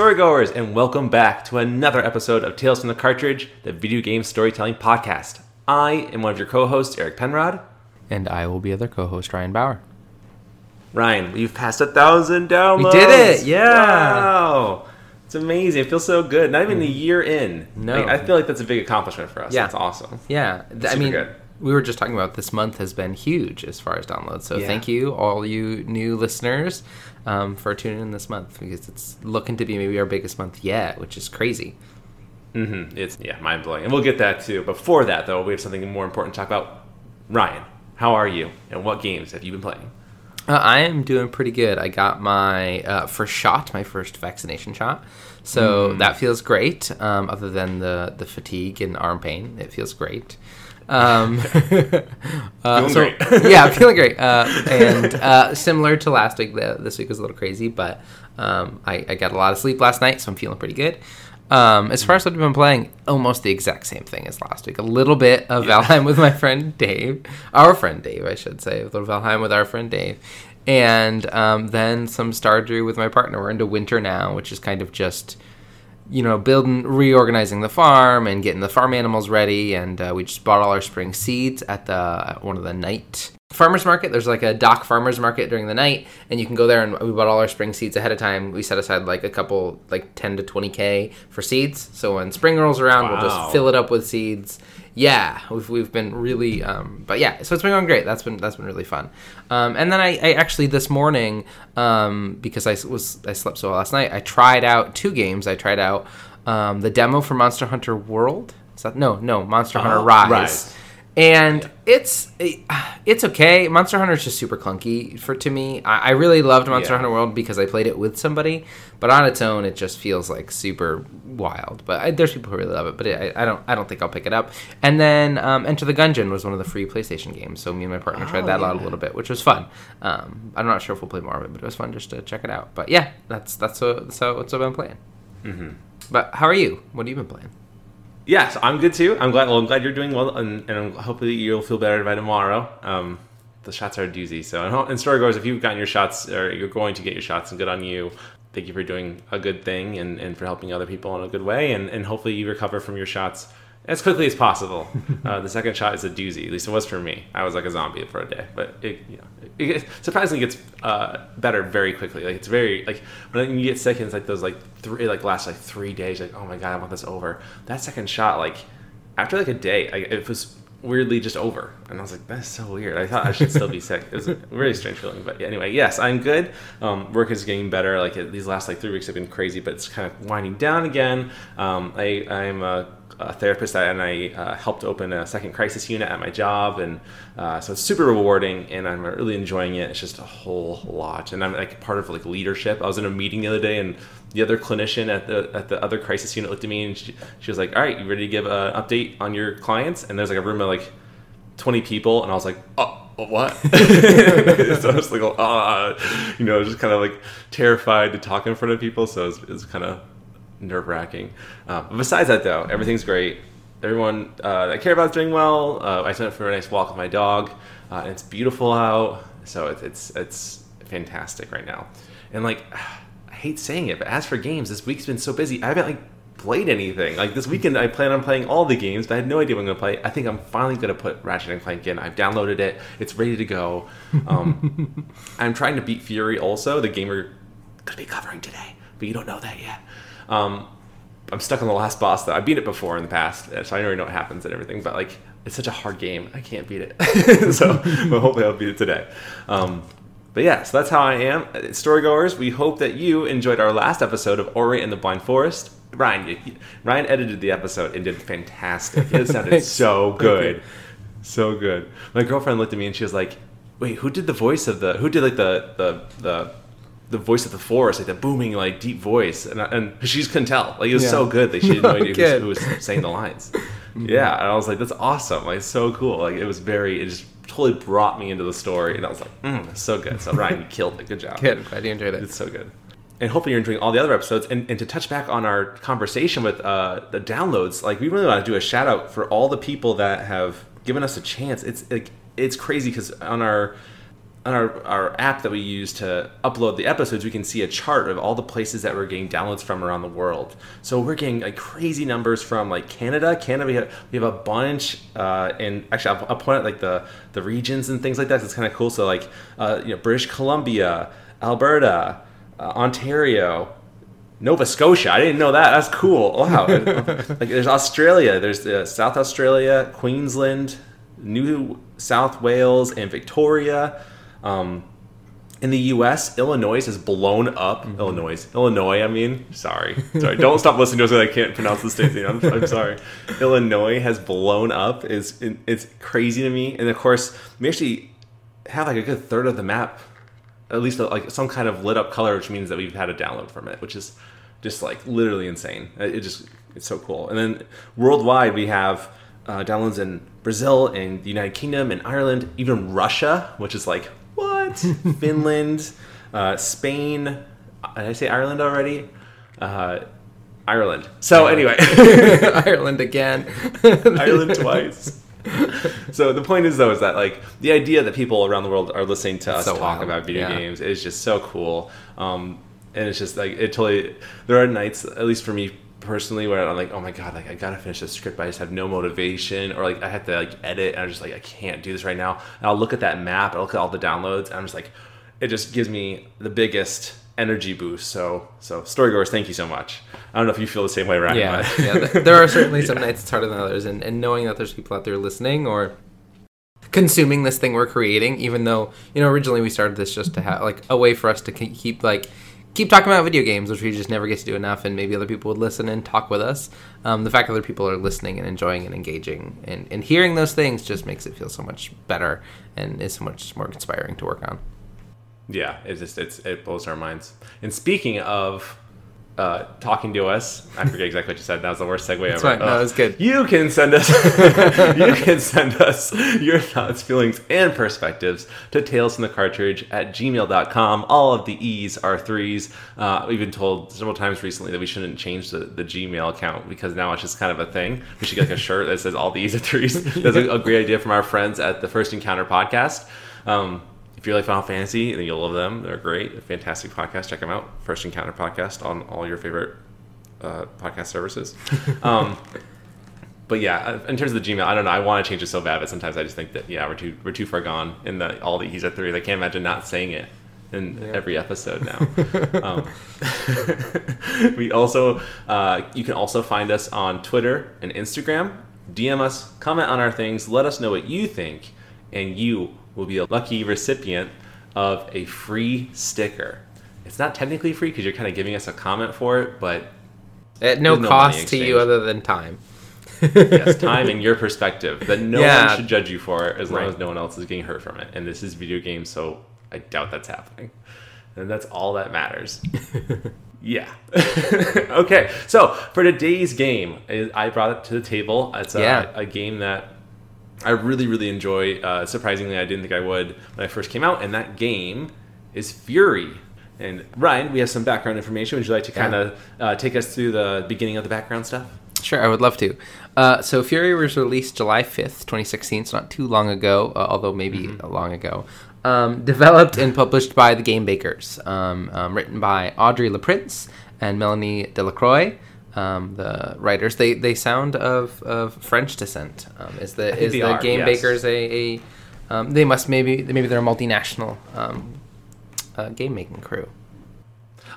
storygoers, and welcome back to another episode of Tales from the Cartridge, the video game storytelling podcast. I am one of your co hosts, Eric Penrod. And I will be other co host, Ryan Bauer. Ryan, we've passed a thousand downloads. We did it, yeah. Wow. It's amazing. It feels so good. Not even a mm. year in. No. Like, I feel like that's a big accomplishment for us. Yeah. That's awesome. Yeah, I mean, good. we were just talking about this month has been huge as far as downloads. So Yeah. thank you, all you new listeners, um, for tuning in this month because it's looking to be maybe our biggest month yet, which is crazy. Mm-hmm. It's yeah, mind blowing, and we'll get that too. Before that, though, we have something more important to talk about. Ryan, how are you, and what games have you been playing? Uh, I am doing pretty good. I got my uh, first shot, my first vaccination shot, so that feels great. Um, other than the the fatigue and arm pain, it feels great. Um, uh, Feeling so- great. yeah, I'm feeling great. Uh, and uh, similar to last week, the, this week was a little crazy, but um, I, I got a lot of sleep last night, so I'm feeling pretty good. Um, as far as what I've been playing, almost the exact same thing as last week. A little bit of Valheim with my friend Dave, our friend Dave, I should say. A little Valheim with our friend Dave, and um, then some Stardew with my partner. We're into winter now, which is kind of just you know, building, reorganizing the farm and getting the farm animals ready. And uh, we just bought all our spring seeds at the one of the night farmers market. There's like a dock farmers market during the night, and you can go there and we bought all our spring seeds ahead of time. We set aside like a couple, like 10 to 20 k for seeds. So when spring rolls around, we'll just fill it up with seeds. Yeah, we've, we've been really, um, but yeah, so it's been going great. That's been that's been really fun. Um, and then I, I actually this morning, um, because I was I slept so well last night, I tried out two games. I tried out um, the demo for Monster Hunter World. Is that no no Monster Hunter Oh, Rise. Rise. And it's it's okay. Monster Hunter is just super clunky for to me. I, I really loved Monster Yeah. Hunter World because I played it with somebody, but on its own, it just feels like super wild. But I, there's people who really love it, but it, I, I don't I don't think I'll pick it up. And then um, Enter the Gungeon was one of the free PlayStation games, so me and my partner tried Oh, that out a little bit, which was fun. Um, I'm not sure if we'll play more of it, but it was fun just to check it out. But yeah, that's that's what, that's what I've been playing. Mm-hmm. But how are you? What have you been playing? Yes, I'm good too. I'm glad. Well, I'm glad you're doing well, and, and hopefully you'll feel better by tomorrow. Um, the shots are a doozy. So, and, and storygoers, if you've gotten your shots or you're going to get your shots, and good on you. Thank you for doing a good thing and, and for helping other people in a good way, and, and hopefully you recover from your shots as quickly as possible. uh, the second shot is a doozy. At least it was for me. I was like a zombie for a day, but it, you know, it, it surprisingly gets uh, better very quickly. Like it's very like when you get sick, and it's like those like three like last like three days. Like oh my god, I want this over. That second shot, like after like a day, I, it was weirdly just over, and I was like, that's so weird. I thought I should still be sick. It was a really strange feeling, but anyway, yes, I'm good. Um, work is getting better. Like these last like three weeks have been crazy, but it's kind of winding down again. Um, I I'm a, a therapist and I uh, helped open a second crisis unit at my job, and uh, so it's super rewarding, and I'm really enjoying it. It's just a whole lot, and I'm like part of like leadership. I was in a meeting the other day, and the other clinician at the at the other crisis unit looked at me and she, she was like, "All right, you ready to give an update on your clients?" And there's like a room of like 20 people, and I was like, "Oh, what?" so I was like, "Ah," you know, just kind of like terrified to talk in front of people. So it's it's kind of nerve wracking. Uh, but besides that, though, everything's great. Everyone uh, that I care about is doing well. Uh, I went for a nice walk with my dog. Uh, and it's beautiful out, so it's it's it's fantastic right now. And like, I hate saying it, but as for games, this week's been so busy. I haven't like played anything. Like this weekend, I plan on playing all the games, but I had no idea what I'm going to play. I think I'm finally going to put Ratchet and Clank in. I've downloaded it. It's ready to go. Um, I'm trying to beat Furi also, the gamer to be covering today, but you don't know that yet. Um, I'm stuck on the last boss though. I beat it before in the past, so I already know what happens and everything. But like, it's such a hard game. I can't beat it. so, but hopefully, I'll beat it today. Um, but yeah, so that's how I am. Uh, Storygoers, we hope that you enjoyed our last episode of Ori and the Blind Forest. Ryan, you, you- Ryan edited the episode and did fantastic. It sounded so good, so good. My girlfriend looked at me and she was like, "Wait, who did the voice of the? Who did like the the the?" The voice of the forest, like the booming, like deep voice, and, and she just couldn't tell. Like it was Yeah. so good that she had no idea who was, who was saying the lines. Yeah, and I was like, "That's awesome! Like so cool! Like it was very, it just totally brought me into the story, and I was like, mm, so good." So Ryan, you killed it. Good job. Good. Glad you enjoyed it. It's so good. And hopefully you're enjoying all the other episodes. And, and to touch back on our conversation with uh, the downloads, like we really want to do a shout out for all the people that have given us a chance. It's like it's crazy because on our on our, our app that we use to upload the episodes, we can see a chart of all the places that we're getting downloads from around the world. So we're getting like crazy numbers from like Canada. Canada, we have, we have a bunch, uh, and actually, I'll, I'll point out like the the regions and things like that. It's kind of cool. So like, uh, you know, British Columbia, Alberta, uh, Ontario, Nova Scotia. I didn't know that. That's cool. Wow. like there's Australia. There's uh, South Australia, Queensland, New South Wales, and Victoria. Um, in the U.S., Illinois has blown up. Mm-hmm. Illinois, Illinois. I mean, sorry, sorry. Don't stop listening to us because I can't pronounce the state name. I'm, I'm, sorry. Illinois has blown up. is It's crazy to me. And of course, we actually have like a good third of the map, at least like some kind of lit up color, which means that we've had a download from it, which is just like literally insane. It just it's so cool. And then worldwide, we have uh, downloads in Brazil and the United Kingdom and Ireland, even Russia, which is like what? Finland, uh, Spain. Did I say Ireland already? Uh, Ireland. So anyway, Ireland again. Ireland twice. so the point is though is that like the idea that people around the world are listening to us so talk wild. about video yeah. games is just so cool. Um, and it's just like it totally. There are nights, at least for me personally where I'm like, oh my god, like I gotta finish this script, but I just have no motivation, or like I have to like edit, and I'm just like I can't do this right now. And I'll look at that map, I'll look at all the downloads, and I'm just like, it just gives me the biggest energy boost. So, so storygoers, thank you so much. I don't know if you feel the same way, Ryan. Yeah, yeah. There are certainly some yeah. nights it's harder than others, and, and knowing that there's people out there listening or consuming this thing we're creating, even though you know originally we started this just to have like a way for us to keep like keep talking about video games, which we just never get to do enough, and maybe other people would listen and talk with us. Um, the fact that other people are listening and enjoying and engaging and, and hearing those things just makes it feel so much better and is so much more inspiring to work on. Yeah, it just it's it blows our minds. And speaking of uh, talking to us. I forget exactly what you said. That was the worst segue That's ever. Fine. No, that was good. You can send us you can send us your thoughts, feelings, and perspectives to tales from the cartridge at gmail.com. All of the E's are threes. Uh, we've been told several times recently that we shouldn't change the, the Gmail account because now it's just kind of a thing. We should get like a shirt that says all the E's are threes. That's a, a great idea from our friends at the First Encounter podcast. Um, if you like Final Fantasy, then you'll love them. They're great, fantastic podcast. Check them out. First Encounter podcast on all your favorite uh, podcast services. um, but yeah, uh, in terms of the Gmail, I don't know. I want to change it so bad, but sometimes I just think that yeah, we're too we're too far gone in the all the E's are three. I can't imagine not saying it in yeah. every episode now. um, we also uh, you can also find us on Twitter and Instagram. DM us, comment on our things, let us know what you think, and you will be a lucky recipient of a free sticker. It's not technically free because you're kind of giving us a comment for it, but at no, no cost to you other than time. yes, time and your perspective that no yeah. one should judge you for it as long right. as no one else is getting hurt from it. And this is video games, so I doubt that's happening. And that's all that matters. yeah. okay, so for today's game, I brought it to the table. It's a, yeah. a game that I really, really enjoy. Uh, surprisingly, I didn't think I would when I first came out, and that game is Furi. And Ryan, we have some background information. Would you like to kind of uh, take us through the beginning of the background stuff? Sure, I would love to. Uh, so Furi was released July 5th, 2016, so not too long ago, uh, although maybe mm-hmm. long ago. Um, developed and published by the Game Bakers, um, um, written by Audrey Leprince and Melanie Delacroix um, the writers. They they sound of, of French descent. Um, is the is the are, game yes. bakers a, a um, they must maybe maybe they're a multinational um, uh, game making crew.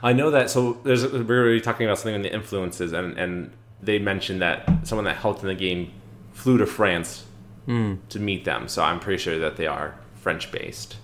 I know that. So there's we were talking about something in the influences, and and they mentioned that someone that helped in the game flew to France mm. to meet them. So I'm pretty sure that they are French based.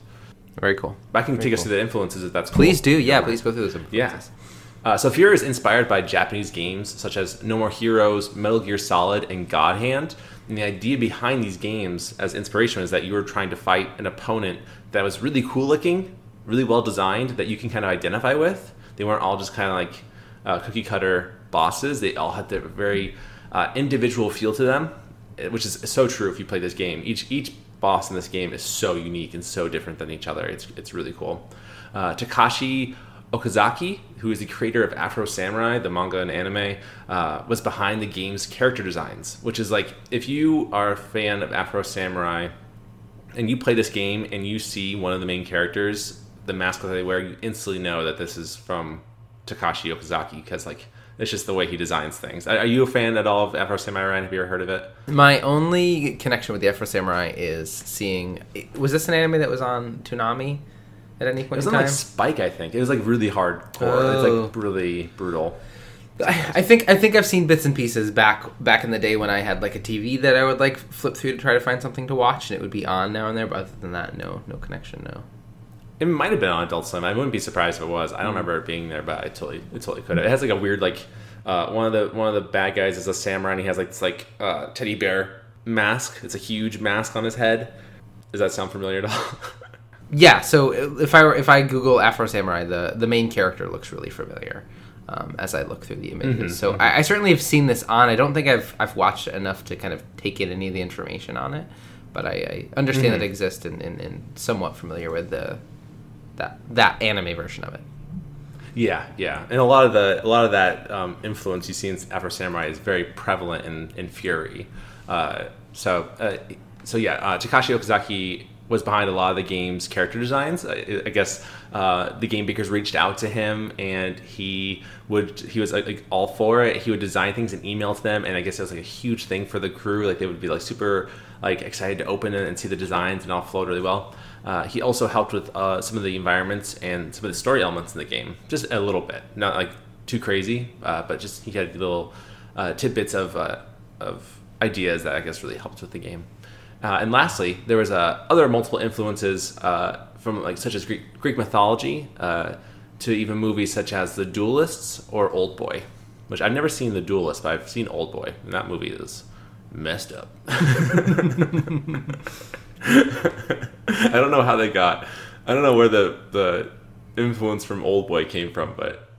Very cool. I can Very take cool. us through the influences if that's cool. Please do. Yeah, please go through those influences. Yeah. Uh, so Furi is inspired by Japanese games such as No More Heroes, Metal Gear Solid, and God Hand. And the idea behind these games as inspiration is that you were trying to fight an opponent that was really cool looking, really well designed, that you can kind of identify with. They weren't all just kind of like uh, cookie cutter bosses. They all had their very uh, individual feel to them, eh, which is so true if you play this game. Each each boss in this game is so unique and so different than each other. It's it's really cool. Uh, Takashi Okazaki, who is the creator of Afro Samurai, the manga and anime, uh, was behind the game's character designs. Which is like, if you are a fan of Afro Samurai, and you play this game and you see one of the main characters, the mask that they wear, you instantly know that this is from Takashi Okazaki because like it's just the way he designs things. Are you a fan at all of Afro Samurai? Have you ever heard of it? My only connection with the Afro Samurai is seeing. Was this an anime that was on Toonami at any point. It was on time? like Spike, I think. It was like really hardcore. Oh. It's like really brutal. I I think I think I've seen bits and pieces back back in the day when I had like a TV that I would like flip through to try to find something to watch, and it would be on now and there. But other than that, no, no connection, no. It might have been on Adult Swim. I wouldn't be surprised if it was. I don't remember it being there, but I totally, it totally could. have. It has like a weird like uh, one of the one of the bad guys is a samurai and he has like this like uh, teddy bear mask. It's a huge mask on his head. Does that sound familiar at all? Yeah, so if I if I Google Afro Samurai, the the main character looks really familiar um, as I look through the images. So I, I certainly have seen this on. I don't think I've I've watched it enough to kind of take in any of the information on it, but I, I understand that it exists and, and, and somewhat familiar with the that that anime version of it. Yeah, yeah, and a lot of the a lot of that um, influence you see in Afro Samurai is very prevalent in in Furi. Uh, so, uh, so yeah, uh, Takashi Okazaki was behind a lot of the game's character designs. I, I guess uh, the game makers reached out to him, and he would he was like, like all for it. He would design things and email to them, and I guess it was like a huge thing for the crew. Like they would be like super like excited to open it and see the designs, and all flowed really well. Uh, he also helped with uh, some of the environments and some of the story elements in the game, just a little bit, not like too crazy, uh, but just he had little uh, tidbits of uh, of ideas that I guess really helped with the game. Uh, and lastly, there was uh, other multiple influences uh, from like such as Greek, Greek mythology uh, to even movies such as The Duelists or Old Boy, which I've never seen The Duelist, but I've seen Old Boy, and that movie is messed up. I don't know how they got. I don't know where the the influence from Old Boy came from, but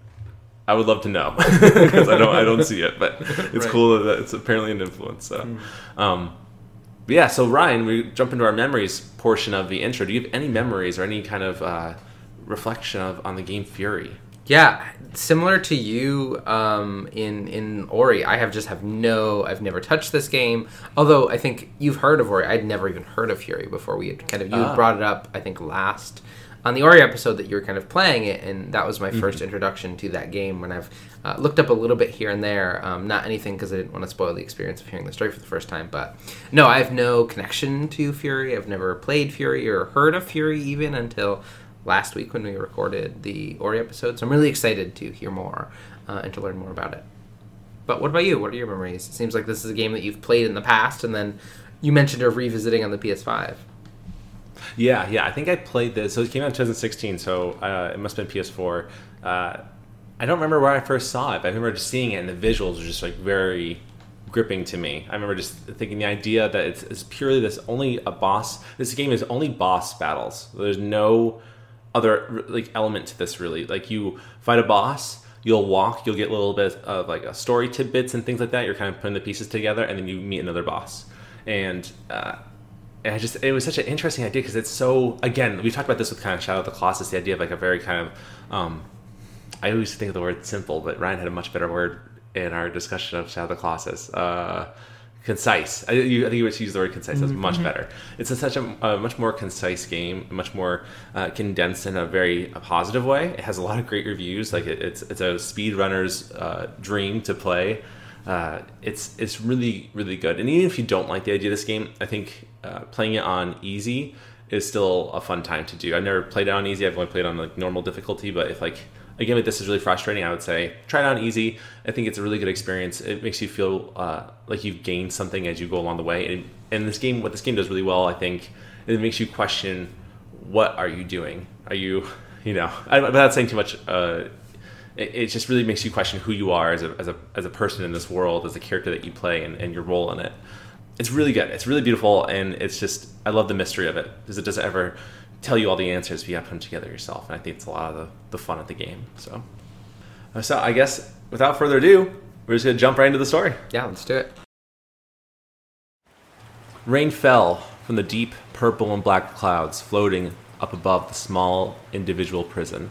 I would love to know because I don't I don't see it. But it's Right. cool that it's apparently an influence. So, um, but yeah. So Ryan, we jump into our memories portion of the intro. Do you have any memories or any kind of uh, reflection of on the game Furi? Yeah, similar to you um, in in Ori, I have just have no. I've never touched this game. Although I think you've heard of Ori, I'd never even heard of Furi before. We had kind of you Ah. brought it up. I think last on the Ori episode that you were kind of playing it, and that was my first introduction to that game. When I've uh, looked up a little bit here and there, um, not anything because I didn't want to spoil the experience of hearing the story for the first time. But no, I have no connection to Furi. I've never played Furi or heard of Furi even until last week when we recorded the Ori episode. So I'm really excited to hear more uh, and to learn more about it. But what about you? What are your memories? It seems like this is a game that you've played in the past, and then you mentioned of revisiting on the PS5. Yeah, yeah. I think I played this. So it came out in 2016. So uh, it must have been PS4. Uh, I don't remember where I first saw it, but I remember just seeing it, and the visuals were just like very gripping to me. I remember just thinking the idea that it's, it's purely this only a boss. This game is only boss battles. There's no other like element to this really. Like you fight a boss. You'll walk, you'll get a little bit of like a story tidbits and things like that. You're kind of putting the pieces together, and then you meet another boss. And uh, and I just it was such an interesting idea because it's so again we talked about this with kind of Shadow of the Colossus the idea of like a very kind of um, I always think of the word simple but Ryan had a much better word in our discussion of Shadow of the Colossus uh, concise I, you, I think you would use the word concise that's much better it's a, such a, a much more concise game much more uh, condensed in a very positive way it has a lot of great reviews like it, it's it's a speedrunner's uh, dream to play uh, it's it's really really good. And even if you don't like the idea of this game, I think uh, playing it on easy is still a fun time to do. I've never played it on easy. I've only played on like normal difficulty. But if like a game like this is really frustrating, I would say try it on easy. I think it's a really good experience. It makes you feel uh, like you've gained something as you go along the way. And, and this game, what this game does really well, I think, it makes you question what are you doing? Are you, you know, I'm not saying too much. Uh, it, it just really makes you question who you are as a, as a, as a person in this world, as a character that you play, and, and your role in it. It's really good. It's really beautiful, and it's just I love the mystery of it because it doesn't ever tell you all the answers, but you have to put them together yourself. And I think it's a lot of the, the fun of the game. So, uh, so I guess without further ado, we're just gonna jump right into the story. Yeah, let's do it. Rain fell from the deep purple and black clouds floating up above the small individual prison.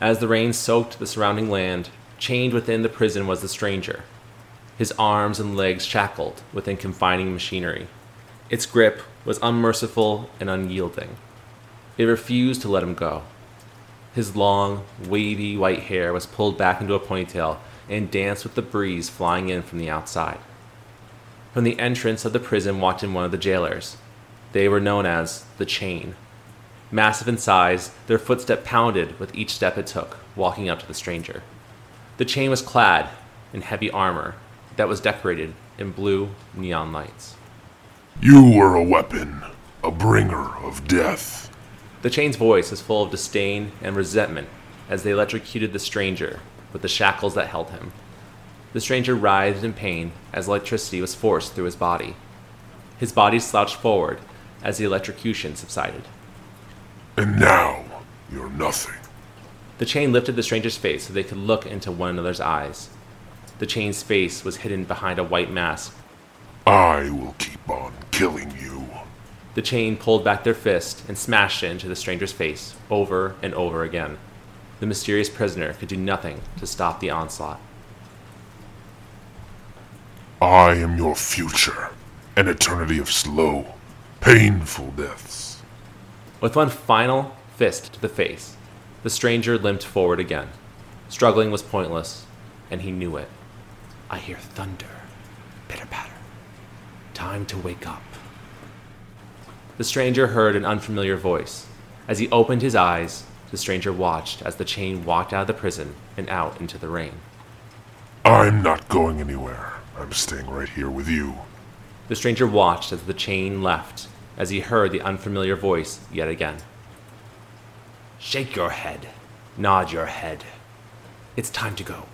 As the rain soaked the surrounding land, chained within the prison was the stranger, his arms and legs shackled within confining machinery. Its grip was unmerciful and unyielding. It refused to let him go. His long, wavy white hair was pulled back into a ponytail and danced with the breeze flying in from the outside. From the entrance of the prison walked in one of the jailers. They were known as the Chain. Massive in size, their footstep pounded with each step it took, walking up to the stranger. The chain was clad in heavy armor that was decorated in blue neon lights. You were a weapon, a bringer of death. The chain's voice was full of disdain and resentment as they electrocuted the stranger with the shackles that held him. The stranger writhed in pain as electricity was forced through his body. His body slouched forward as the electrocution subsided. And now, you're nothing. The chain lifted the stranger's face so they could look into one another's eyes. The chain's face was hidden behind a white mask. I will keep on killing you. The chain pulled back their fist and smashed it into the stranger's face over and over again. The mysterious prisoner could do nothing to stop the onslaught. I am your future, an eternity of slow, painful deaths. With one final fist to the face, the stranger limped forward again. Struggling was pointless, and he knew it. I hear thunder. Pitter patter. Time to wake up. The stranger heard an unfamiliar voice. As he opened his eyes, the stranger watched as the chain walked out of the prison and out into the rain. I'm not going anywhere. I'm staying right here with you. The stranger watched as the chain left, as he heard the unfamiliar voice yet again. Shake your head. Nod your head. It's time to go.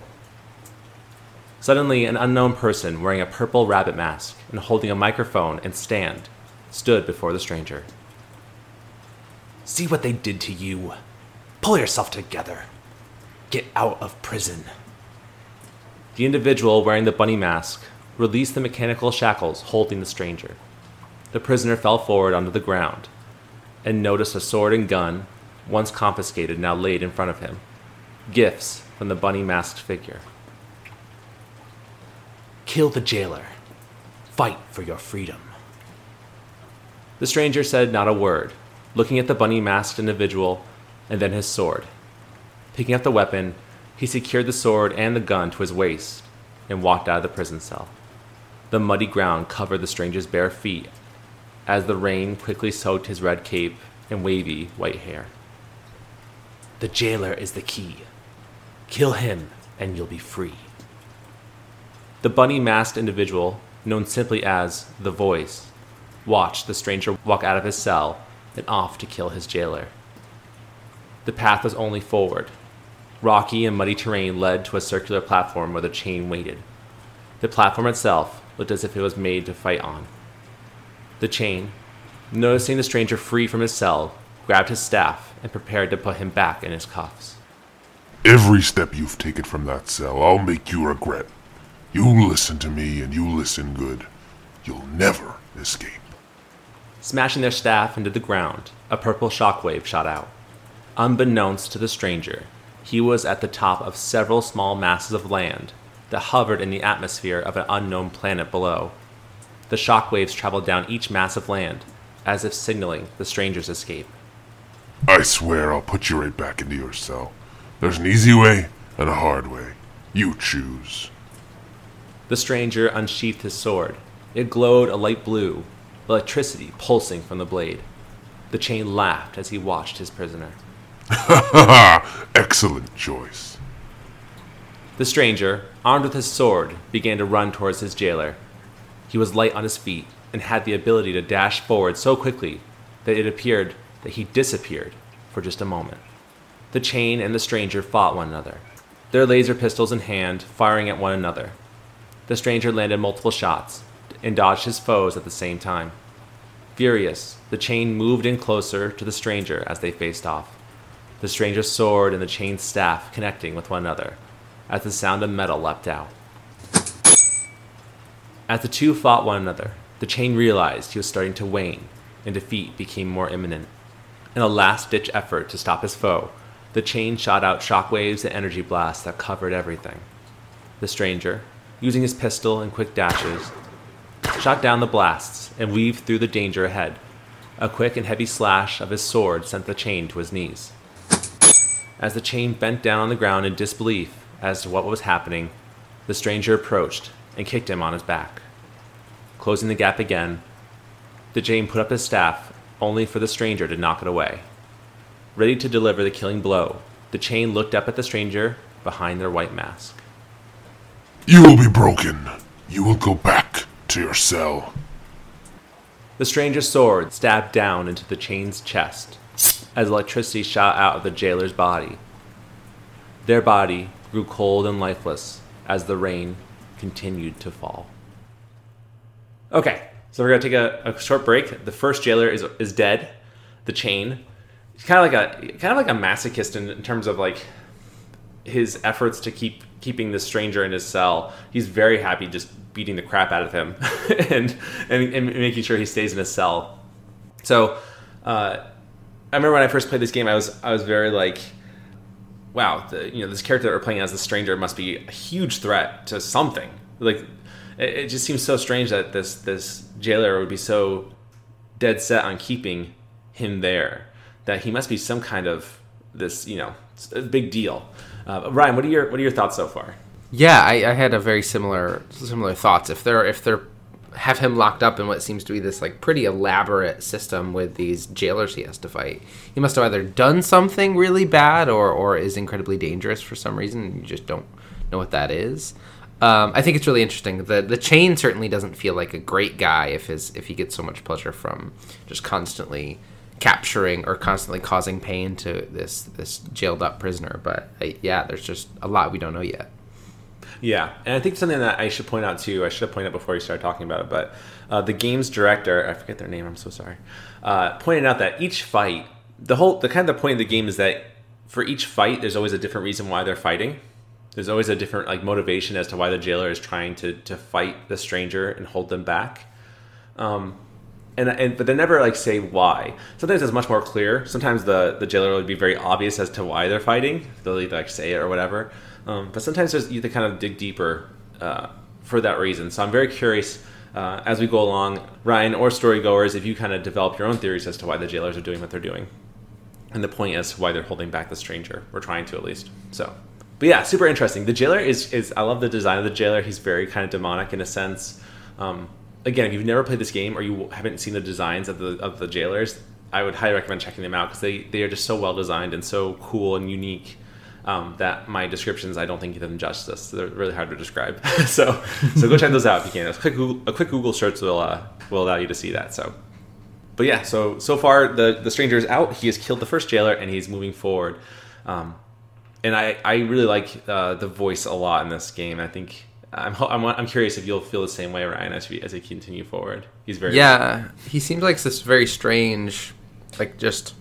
Suddenly, an unknown person wearing a purple rabbit mask and holding a microphone and stand stood before the stranger. See what they did to you. Pull yourself together. Get out of prison. The individual wearing the bunny mask released the mechanical shackles holding the stranger. The prisoner fell forward onto the ground and noticed a sword and gun, once confiscated, now laid in front of him. Gifts from the bunny masked figure. Kill the jailer. Fight for your freedom. The stranger said not a word, looking at the bunny masked individual and then his sword. Picking up the weapon, he secured the sword and the gun to his waist and walked out of the prison cell. The muddy ground covered the stranger's bare feet as the rain quickly soaked his red cape and wavy white hair. The jailer is the key. Kill him and you'll be free. The bunny masked individual, known simply as the Voice, watched the stranger walk out of his cell and off to kill his jailer. The path was only forward. Rocky and muddy terrain led to a circular platform where the chain waited. The platform itself looked as if it was made to fight on. The chain, noticing the stranger free from his cell, grabbed his staff and prepared to put him back in his cuffs. Every step you've taken from that cell, I'll make you regret. You listen to me and you listen good. You'll never escape. Smashing their staff into the ground, a purple shockwave shot out. Unbeknownst to the stranger, he was at the top of several small masses of land that hovered in the atmosphere of an unknown planet below. The shockwaves traveled down each mass of land, as if signaling the stranger's escape. I swear I'll put you right back into your cell. There's an easy way and a hard way. You choose. The stranger unsheathed his sword. It glowed a light blue, electricity pulsing from the blade. The chain laughed as he watched his prisoner. Excellent choice. The stranger, armed with his sword, began to run towards his jailer. He was light on his feet and had the ability to dash forward so quickly that it appeared that he disappeared for just a moment. The chain and the stranger fought one another, their laser pistols in hand, firing at one another. The stranger landed multiple shots and dodged his foes at the same time. Furious, the chain moved in closer to the stranger as they faced off, the stranger's sword and the chain's staff connecting with one another as the sound of metal leapt out. As the two fought one another, the chain realized he was starting to wane, and defeat became more imminent. In a last ditch effort to stop his foe, the chain shot out shockwaves and energy blasts that covered everything. The stranger, using his pistol and quick dashes, shot down the blasts and weaved through the danger ahead. A quick and heavy slash of his sword sent the chain to his knees. As the chain bent down on the ground in disbelief as to what was happening, the stranger approached and kicked him on his back. Closing the gap again, the chain put up his staff only for the stranger to knock it away. Ready to deliver the killing blow, the chain looked up at the stranger behind their white mask. You will be broken. You will go back to your cell. The stranger's sword stabbed down into the chain's chest as electricity shot out of the jailer's body. Their body grew cold and lifeless as the rain continued to fall. Okay, so we're gonna take a, a short break. The first jailer is is dead. The chain. He's kind of like a kind of like a masochist in, in terms of like his efforts to keep keeping the stranger in his cell. He's very happy just beating the crap out of him and, and and making sure he stays in his cell. So, uh, I remember when I first played this game, I was I was very like, wow, the, you know, this character that we're playing as the stranger must be a huge threat to something. Like, it, it just seems so strange that this this jailer would be so dead set on keeping him there that he must be some kind of this you know big deal. Uh, Ryan, what are your what are your thoughts so far? Yeah, I, I had a very similar similar thoughts. If they're if they're have him locked up in what seems to be this like pretty elaborate system with these jailers he has to fight. He must have either done something really bad or or is incredibly dangerous for some reason. And you just don't know what that is. Um, I think it's really interesting. The the chain certainly doesn't feel like a great guy if his if he gets so much pleasure from just constantly capturing or constantly causing pain to this this jailed up prisoner. But I, yeah, there's just a lot we don't know yet. Yeah, and I think something that I should point out too. I should have pointed out before you started talking about it, but uh, the game's director, I forget their name. I'm so sorry. Uh, pointed out that each fight, the whole, the kind of the point of the game is that for each fight, there's always a different reason why they're fighting. There's always a different like motivation as to why the jailer is trying to to fight the stranger and hold them back. Um, and, and but they never like say why. Sometimes it's much more clear. Sometimes the the jailer would be very obvious as to why they're fighting. They'll either like say it or whatever. Um, but sometimes there's you have to kind of dig deeper uh, for that reason. So I'm very curious uh, as we go along, Ryan or storygoers, if you kind of develop your own theories as to why the jailers are doing what they're doing, and the point is why they're holding back the stranger. We're trying to at least. So, but yeah, super interesting. The jailer is is I love the design of the jailer. He's very kind of demonic in a sense. Um, again, if you've never played this game or you haven't seen the designs of the of the jailers, I would highly recommend checking them out because they they are just so well designed and so cool and unique. Um, that my descriptions I don't think give them justice. They're really hard to describe. so so go check those out if you can. A quick Google, a quick Google search will uh, will allow you to see that. So, but yeah. So so far the the stranger is out. He has killed the first jailer and he's moving forward. Um, and I I really like uh, the voice a lot in this game. I think I'm, I'm, I'm curious if you'll feel the same way, Ryan, as we as we continue forward. He's very yeah. He seems like this very strange, like just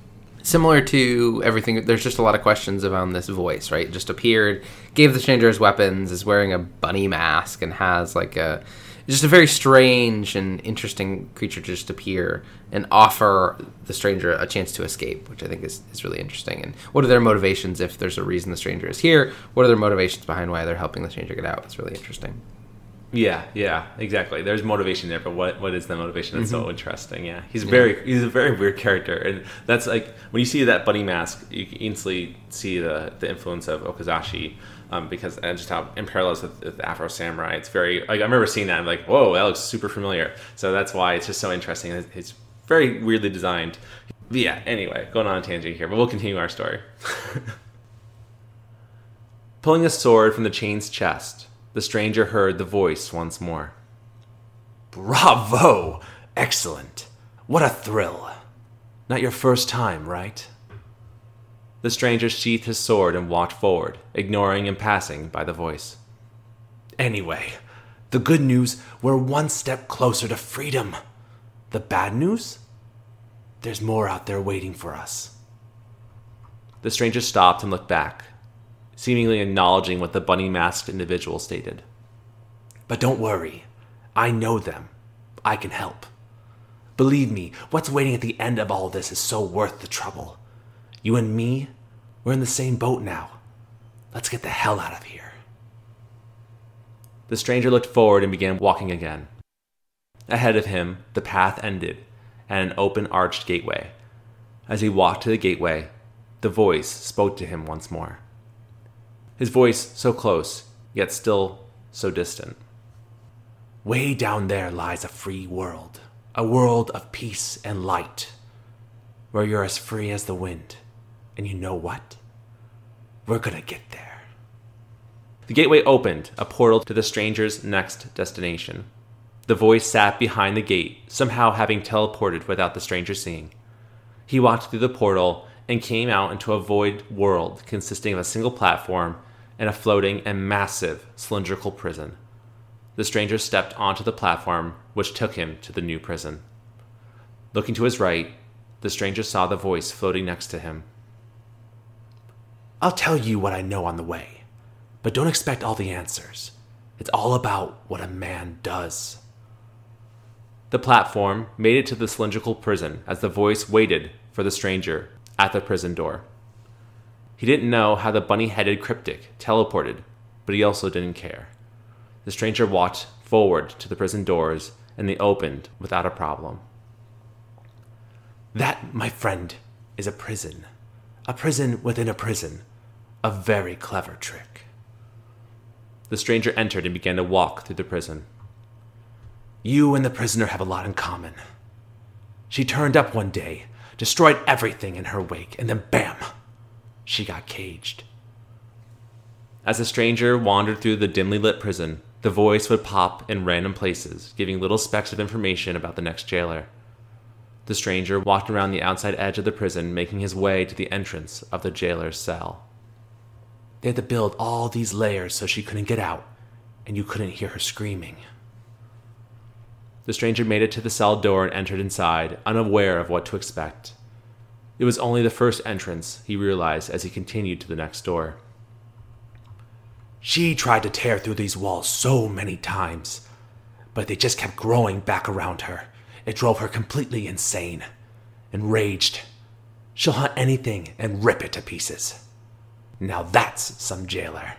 similar to everything. There's just a lot of questions around this voice, right? Just appeared, gave the stranger his weapons, is wearing a bunny mask, and has like a just a very strange and interesting creature to just appear and offer the stranger a chance to escape, which I think is, is really interesting. And what are their motivations if there's a reason the stranger is here? What are their motivations behind why they're helping the stranger get out? It's really interesting. Yeah, yeah, exactly. There's motivation there, but what what is the motivation? That's mm-hmm. so interesting. Yeah, he's very he's a very weird character, and that's like when you see that bunny mask, you can instantly see the the influence of Okazaki. Um, because and just how in parallels with, with Afro Samurai, it's very like I remember seeing that. I'm like, whoa, that looks super familiar. So that's why it's just so interesting. It's, it's very weirdly designed. But yeah. Anyway, going on a tangent here, but we'll continue our story. Pulling a sword from the chain's chest, the stranger heard the voice once more. Bravo! Excellent! What a thrill! Not your first time, right? The stranger sheathed his sword and walked forward, ignoring and passing by the voice. Anyway, the good news, we're one step closer to freedom. The bad news? There's more out there waiting for us. The stranger stopped and looked back, seemingly acknowledging what the bunny masked individual stated. But don't worry, I know them. I can help. Believe me, what's waiting at the end of all this is so worth the trouble. You and me, we're in the same boat now. Let's get the hell out of here. The stranger looked forward and began walking again. Ahead of him, the path ended at an open arched gateway. As he walked to the gateway, the voice spoke to him once more. His voice so close, yet still so distant. Way down there lies a free world, a world of peace and light, where you're as free as the wind. And you know what? We're gonna get there. The gateway opened, a portal to the stranger's next destination. The voice sat behind the gate, somehow having teleported without the stranger seeing. He walked through the portal and came out into a void world consisting of a single platform and a floating and massive cylindrical prison. The stranger stepped onto the platform, which took him to the new prison. Looking to his right, the stranger saw the voice floating next to him. I'll tell you what I know on the way, but don't expect all the answers. It's all about what a man does. The platform made it to the cylindrical prison as the voice waited for the stranger at the prison door. He didn't know how the bunny headed cryptic teleported, but he also didn't care. The stranger walked forward to the prison doors, and they opened without a problem. That, my friend, is a prison. A prison within a prison. A very clever trick. The stranger entered and began to walk through the prison. You and the prisoner have a lot in common. She turned up one day, destroyed everything in her wake, and then bam! She got caged. As the stranger wandered through the dimly lit prison, the voice would pop in random places, giving little specks of information about the next jailer. The stranger walked around the outside edge of the prison, making his way to the entrance of the jailer's cell. They had to build all these layers so she couldn't get out, and you couldn't hear her screaming. The stranger made it to the cell door and entered inside, unaware of what to expect. It was only the first entrance, he realized as he continued to the next door. She tried to tear through these walls so many times, but they just kept growing back around her. It drove her completely insane. Enraged, she'll hunt anything and rip it to pieces. Now that's some jailer.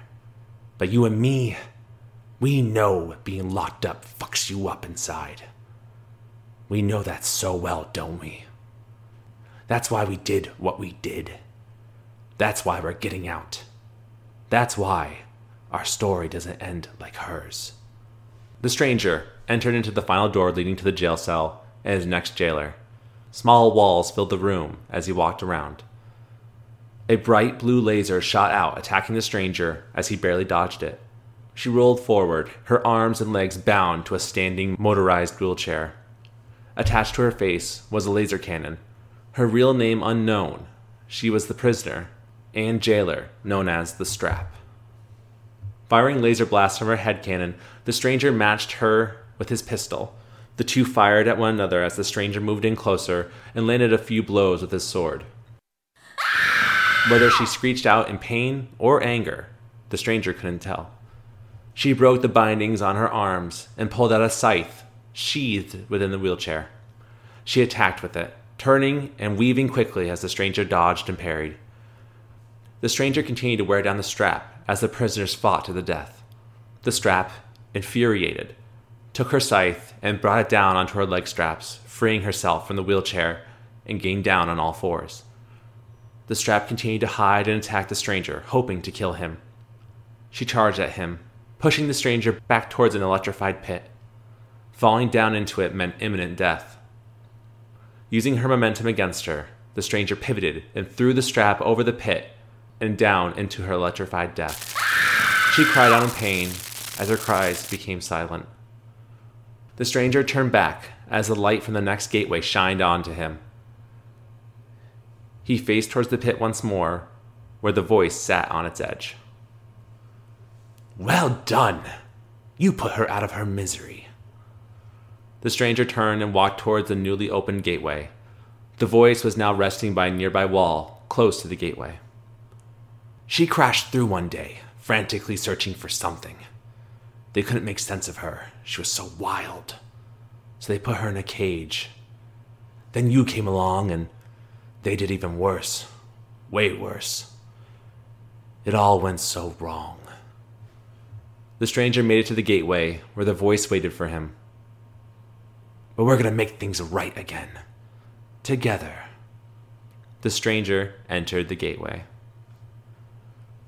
But you and me, we know being locked up fucks you up inside. We know that so well, don't we? That's why we did what we did. That's why we're getting out. That's why our story doesn't end like hers. The stranger entered into the final door leading to the jail cell and his next jailer. Small walls filled the room as he walked around. A bright blue laser shot out, attacking the stranger as he barely dodged it. She rolled forward, her arms and legs bound to a standing motorized wheelchair. Attached to her face was a laser cannon, her real name unknown. She was the prisoner and jailer known as the Strap. Firing laser blasts from her head cannon, the stranger matched her with his pistol. The two fired at one another as the stranger moved in closer and landed a few blows with his sword. Whether she screeched out in pain or anger, the stranger couldn't tell. She broke the bindings on her arms and pulled out a scythe sheathed within the wheelchair. She attacked with it, turning and weaving quickly as the stranger dodged and parried. The stranger continued to wear down the strap as the prisoners fought to the death. The strap, infuriated, took her scythe and brought it down onto her leg straps, freeing herself from the wheelchair and gained down on all fours. The strap continued to hide and attack the stranger, hoping to kill him. She charged at him, pushing the stranger back towards an electrified pit. Falling down into it meant imminent death. Using her momentum against her, the stranger pivoted and threw the strap over the pit and down into her electrified death. She cried out in pain as her cries became silent. The stranger turned back as the light from the next gateway shined onto him. He faced towards the pit once more, where the voice sat on its edge. Well done! You put her out of her misery. The stranger turned and walked towards the newly opened gateway. The voice was now resting by a nearby wall, close to the gateway. She crashed through one day, frantically searching for something. They couldn't make sense of her. She was so wild. So they put her in a cage. Then you came along and they did even worse. Way worse. It all went so wrong. The stranger made it to the gateway where the voice waited for him. But we're gonna make things right again. Together. The stranger entered the gateway.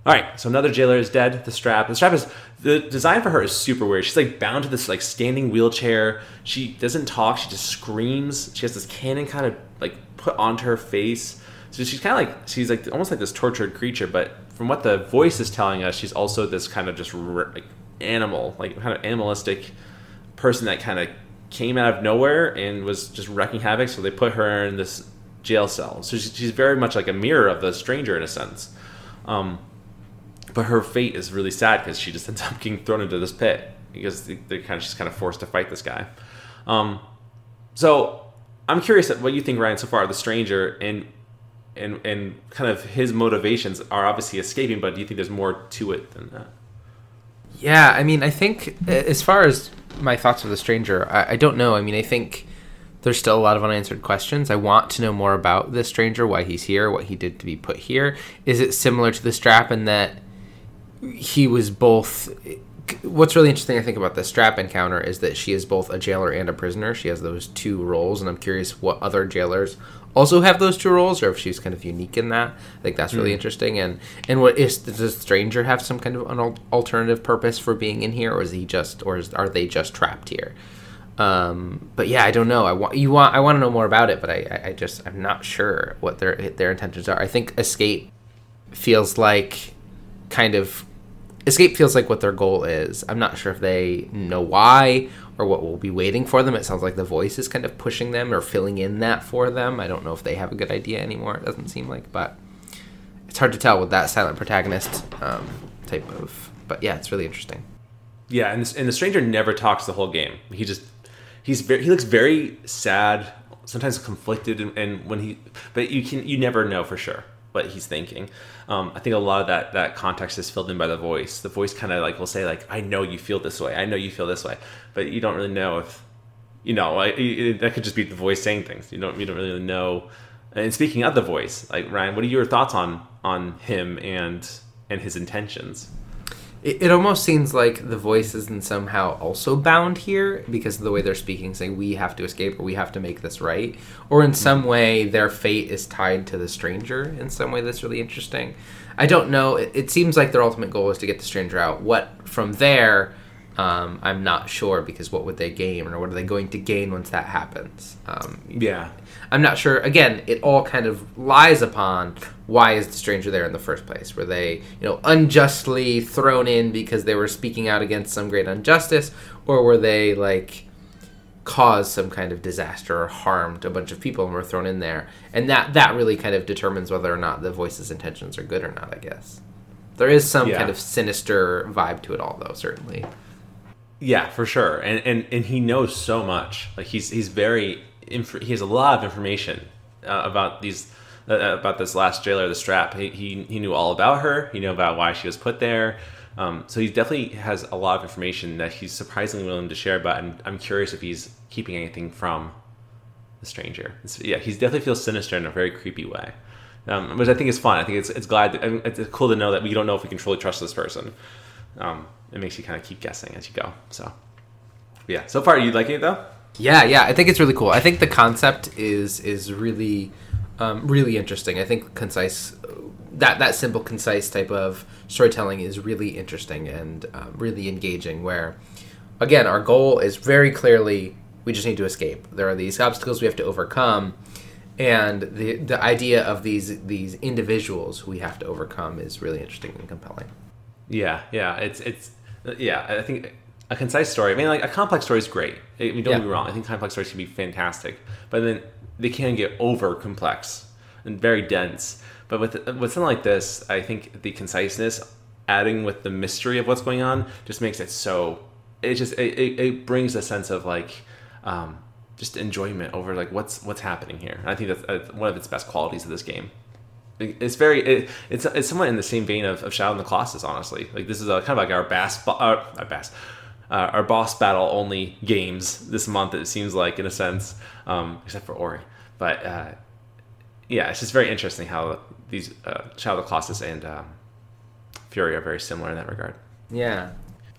All right, so another jailer is dead. The strap. The strap is the design for her is super weird. She's like bound to this like standing wheelchair. She doesn't talk. She just screams. She has this cannon kind of like put onto her face. So she's kind of like she's like almost like this tortured creature. But from what the voice is telling us, she's also this kind of just like animal, like kind of animalistic person that kind of came out of nowhere and was just wrecking havoc. So they put her in this jail cell. So she's, very much like a mirror of the stranger in a sense. Um, but her fate is really sad because she just ends up getting thrown into this pit because they, are kind of she's kind of forced to fight this guy. Um, so I'm curious at what you think, Ryan, so far. Of the stranger and and and kind of his motivations are obviously escaping, but do you think there's more to it than that? Yeah, I mean, I think as far as my thoughts of the stranger, I, I don't know. I mean, I think there's still a lot of unanswered questions. I want to know more about this stranger, why he's here, what he did to be put here. Is it similar to the strap in that he was both what's really interesting I think about the strap encounter is that she is both a jailer and a prisoner. She has those two roles and I'm curious what other jailers also have those two roles or if she's kind of unique in that. I think that's really mm. interesting and and what is does the stranger have some kind of an alternative purpose for being in here or is he just or is, are they just trapped here? Um, but yeah, I don't know. I want you want I want to know more about it, but I, I just I'm not sure what their their intentions are. I think escape feels like kind of escape feels like what their goal is. I'm not sure if they know why or what will be waiting for them. It sounds like the voice is kind of pushing them or filling in that for them. I don't know if they have a good idea anymore. It doesn't seem like, but it's hard to tell with that silent protagonist um, type of. But yeah, it's really interesting. Yeah, and, this, and the stranger never talks the whole game. He just he's very he looks very sad, sometimes conflicted, and, and when he but you can you never know for sure what he's thinking. Um, I think a lot of that that context is filled in by the voice. The voice kind of like will say like, "I know you feel this way. I know you feel this way," but you don't really know if you know. Like, it, that could just be the voice saying things. You don't you don't really know. And speaking of the voice, like Ryan, what are your thoughts on on him and and his intentions? It, it almost seems like the voice isn't somehow also bound here because of the way they're speaking, saying we have to escape or we have to make this right, or in some mm-hmm. way their fate is tied to the stranger in some way that's really interesting. I don't know. It, it seems like their ultimate goal is to get the stranger out. What from there? Um, I'm not sure because what would they gain or what are they going to gain once that happens? Um, yeah, I'm not sure. Again, it all kind of lies upon why is the stranger there in the first place? Were they, you know, unjustly thrown in because they were speaking out against some great injustice, or were they like caused some kind of disaster or harmed a bunch of people and were thrown in there? And that that really kind of determines whether or not the voice's intentions are good or not. I guess there is some yeah. kind of sinister vibe to it all, though. Certainly. Yeah, for sure. And and and he knows so much. Like he's he's very inf- he has a lot of information uh, about these uh, about this last jailer, of the strap. He, he, he knew all about her. He knew about why she was put there. Um, so he definitely has a lot of information that he's surprisingly willing to share. But I'm, I'm curious if he's keeping anything from the stranger. It's, yeah, he definitely feels sinister in a very creepy way, um, which I think is fun. I think it's it's glad it's cool to know that we don't know if we can truly trust this person. Um, it makes you kind of keep guessing as you go. So yeah, so far you liking it though? Yeah, yeah, I think it's really cool. I think the concept is is really um, really interesting. I think concise that that simple concise type of storytelling is really interesting and um, really engaging. Where again, our goal is very clearly we just need to escape. There are these obstacles we have to overcome, and the the idea of these these individuals we have to overcome is really interesting and compelling. Yeah, yeah, it's it's yeah. I think a concise story. I mean, like a complex story is great. I mean, don't yeah. get me wrong. I think complex stories can be fantastic, but then they can get over complex and very dense. But with with something like this, I think the conciseness, adding with the mystery of what's going on, just makes it so. It just it, it, it brings a sense of like. Um, just enjoyment over like what's what's happening here. And I think that's one of its best qualities of this game. It's very it, it's it's somewhat in the same vein of, of Shadow in the Colossus, honestly. Like this is a kind of like our bass, uh, our bass, uh, our boss battle only games this month. It seems like, in a sense, um, except for Ori. But uh, yeah, it's just very interesting how these uh, Shadow of the Colossus and um, Furi are very similar in that regard. Yeah.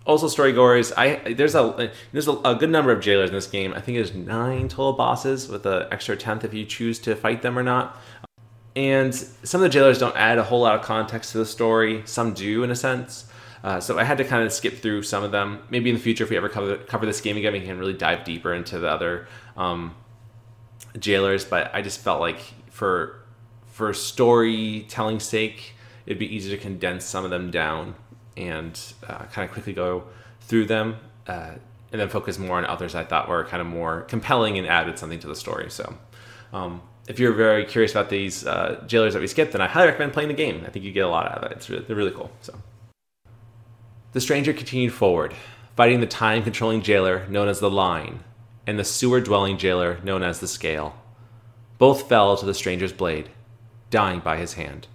Also, storygoers, I there's a there's a, a good number of jailers in this game. I think there's nine total bosses with an extra tenth if you choose to fight them or not. And some of the jailers don't add a whole lot of context to the story. Some do, in a sense. Uh, so I had to kind of skip through some of them. Maybe in the future, if we ever cover cover this game again, we can really dive deeper into the other um, jailers. But I just felt like for for storytelling sake, it'd be easy to condense some of them down and uh, kind of quickly go through them, uh, and then focus more on others I thought were kind of more compelling and added something to the story. So. Um, if you're very curious about these uh, jailers that we skipped, then I highly recommend playing the game. I think you get a lot out of it. It's really, they're really cool. So, the stranger continued forward, fighting the time controlling jailer known as the Line and the sewer dwelling jailer known as the Scale. Both fell to the stranger's blade, dying by his hand.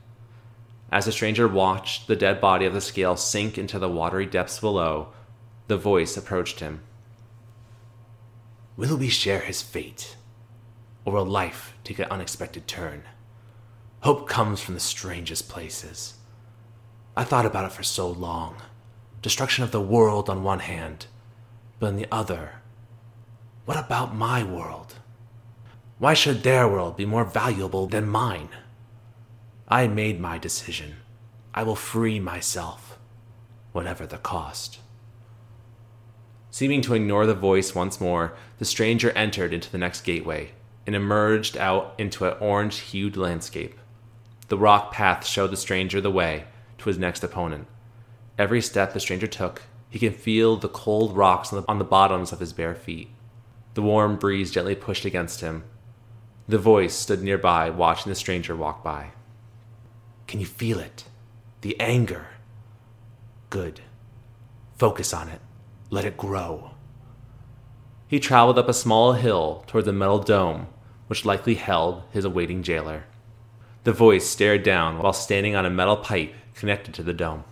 As the stranger watched the dead body of the Scale sink into the watery depths below, the voice approached him. Will we share his fate? Or will life take an unexpected turn? Hope comes from the strangest places. I thought about it for so long destruction of the world on one hand, but on the other, what about my world? Why should their world be more valuable than mine? I made my decision. I will free myself, whatever the cost. Seeming to ignore the voice once more, the stranger entered into the next gateway and emerged out into an orange hued landscape. The rock path showed the stranger the way to his next opponent. Every step the stranger took, he could feel the cold rocks on the, on the bottoms of his bare feet. The warm breeze gently pushed against him. The voice stood nearby, watching the stranger walk by. Can you feel it? The anger. Good. Focus on it. Let it grow. He traveled up a small hill toward the metal dome, which likely held his awaiting jailer. The voice stared down while standing on a metal pipe connected to the dome.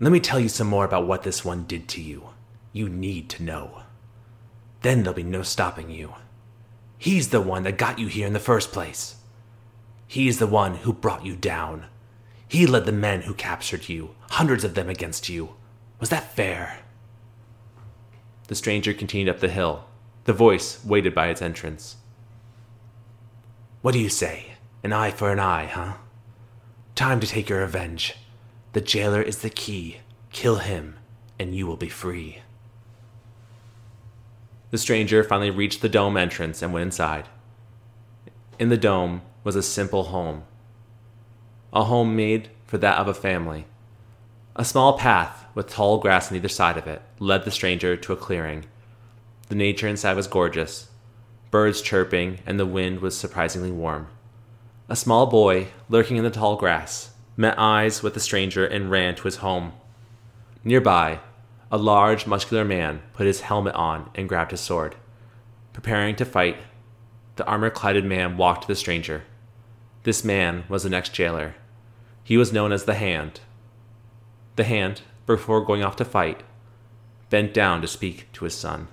Let me tell you some more about what this one did to you. You need to know. Then there'll be no stopping you. He's the one that got you here in the first place. He's the one who brought you down. He led the men who captured you, hundreds of them against you. Was that fair? The stranger continued up the hill. The voice waited by its entrance. What do you say? An eye for an eye, huh? Time to take your revenge. The jailer is the key. Kill him, and you will be free. The stranger finally reached the dome entrance and went inside. In the dome was a simple home, a home made for that of a family. A small path with tall grass on either side of it led the stranger to a clearing. The nature inside was gorgeous, birds chirping, and the wind was surprisingly warm. A small boy, lurking in the tall grass, met eyes with the stranger and ran to his home. Nearby, a large, muscular man put his helmet on and grabbed his sword. Preparing to fight, the armor clad man walked to the stranger. This man was the next jailer. He was known as the Hand. The Hand, before going off to fight, bent down to speak to his son.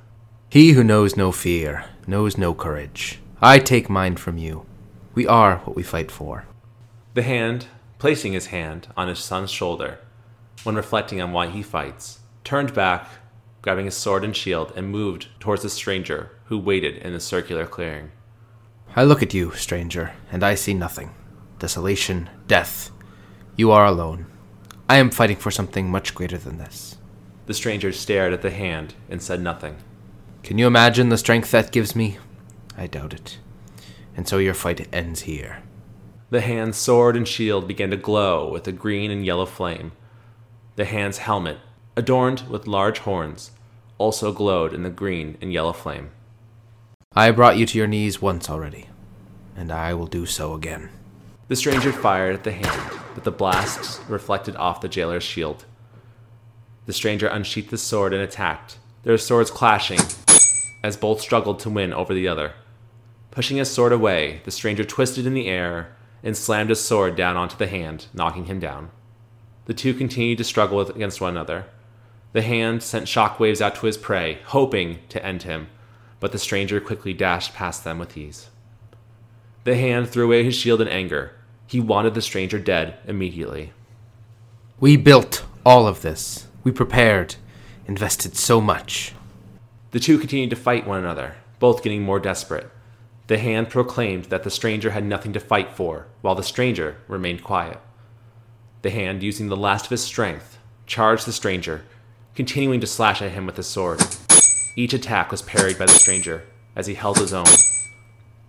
He who knows no fear knows no courage. I take mine from you. We are what we fight for. The Hand placing his hand on his son's shoulder when reflecting on why he fights, turned back, grabbing his sword and shield, and moved towards the stranger who waited in the circular clearing. I look at you, stranger, and I see nothing desolation, death. You are alone. I am fighting for something much greater than this. The stranger stared at the hand and said nothing. Can you imagine the strength that gives me? I doubt it. And so your fight ends here. The hand's sword and shield began to glow with a green and yellow flame. The hand's helmet, adorned with large horns, also glowed in the green and yellow flame. I brought you to your knees once already, and I will do so again. The stranger fired at the hand, but the blasts reflected off the jailer's shield. The stranger unsheathed the sword and attacked, their swords clashing as both struggled to win over the other. Pushing his sword away, the stranger twisted in the air and slammed his sword down onto the hand, knocking him down. The two continued to struggle against one another. The hand sent shockwaves out to his prey, hoping to end him, but the stranger quickly dashed past them with ease. The hand threw away his shield in anger. He wanted the stranger dead immediately. We built all of this. We prepared. invested so much. The two continued to fight one another, both getting more desperate. The hand proclaimed that the stranger had nothing to fight for, while the stranger remained quiet. The hand, using the last of his strength, charged the stranger, continuing to slash at him with his sword. Each attack was parried by the stranger as he held his own.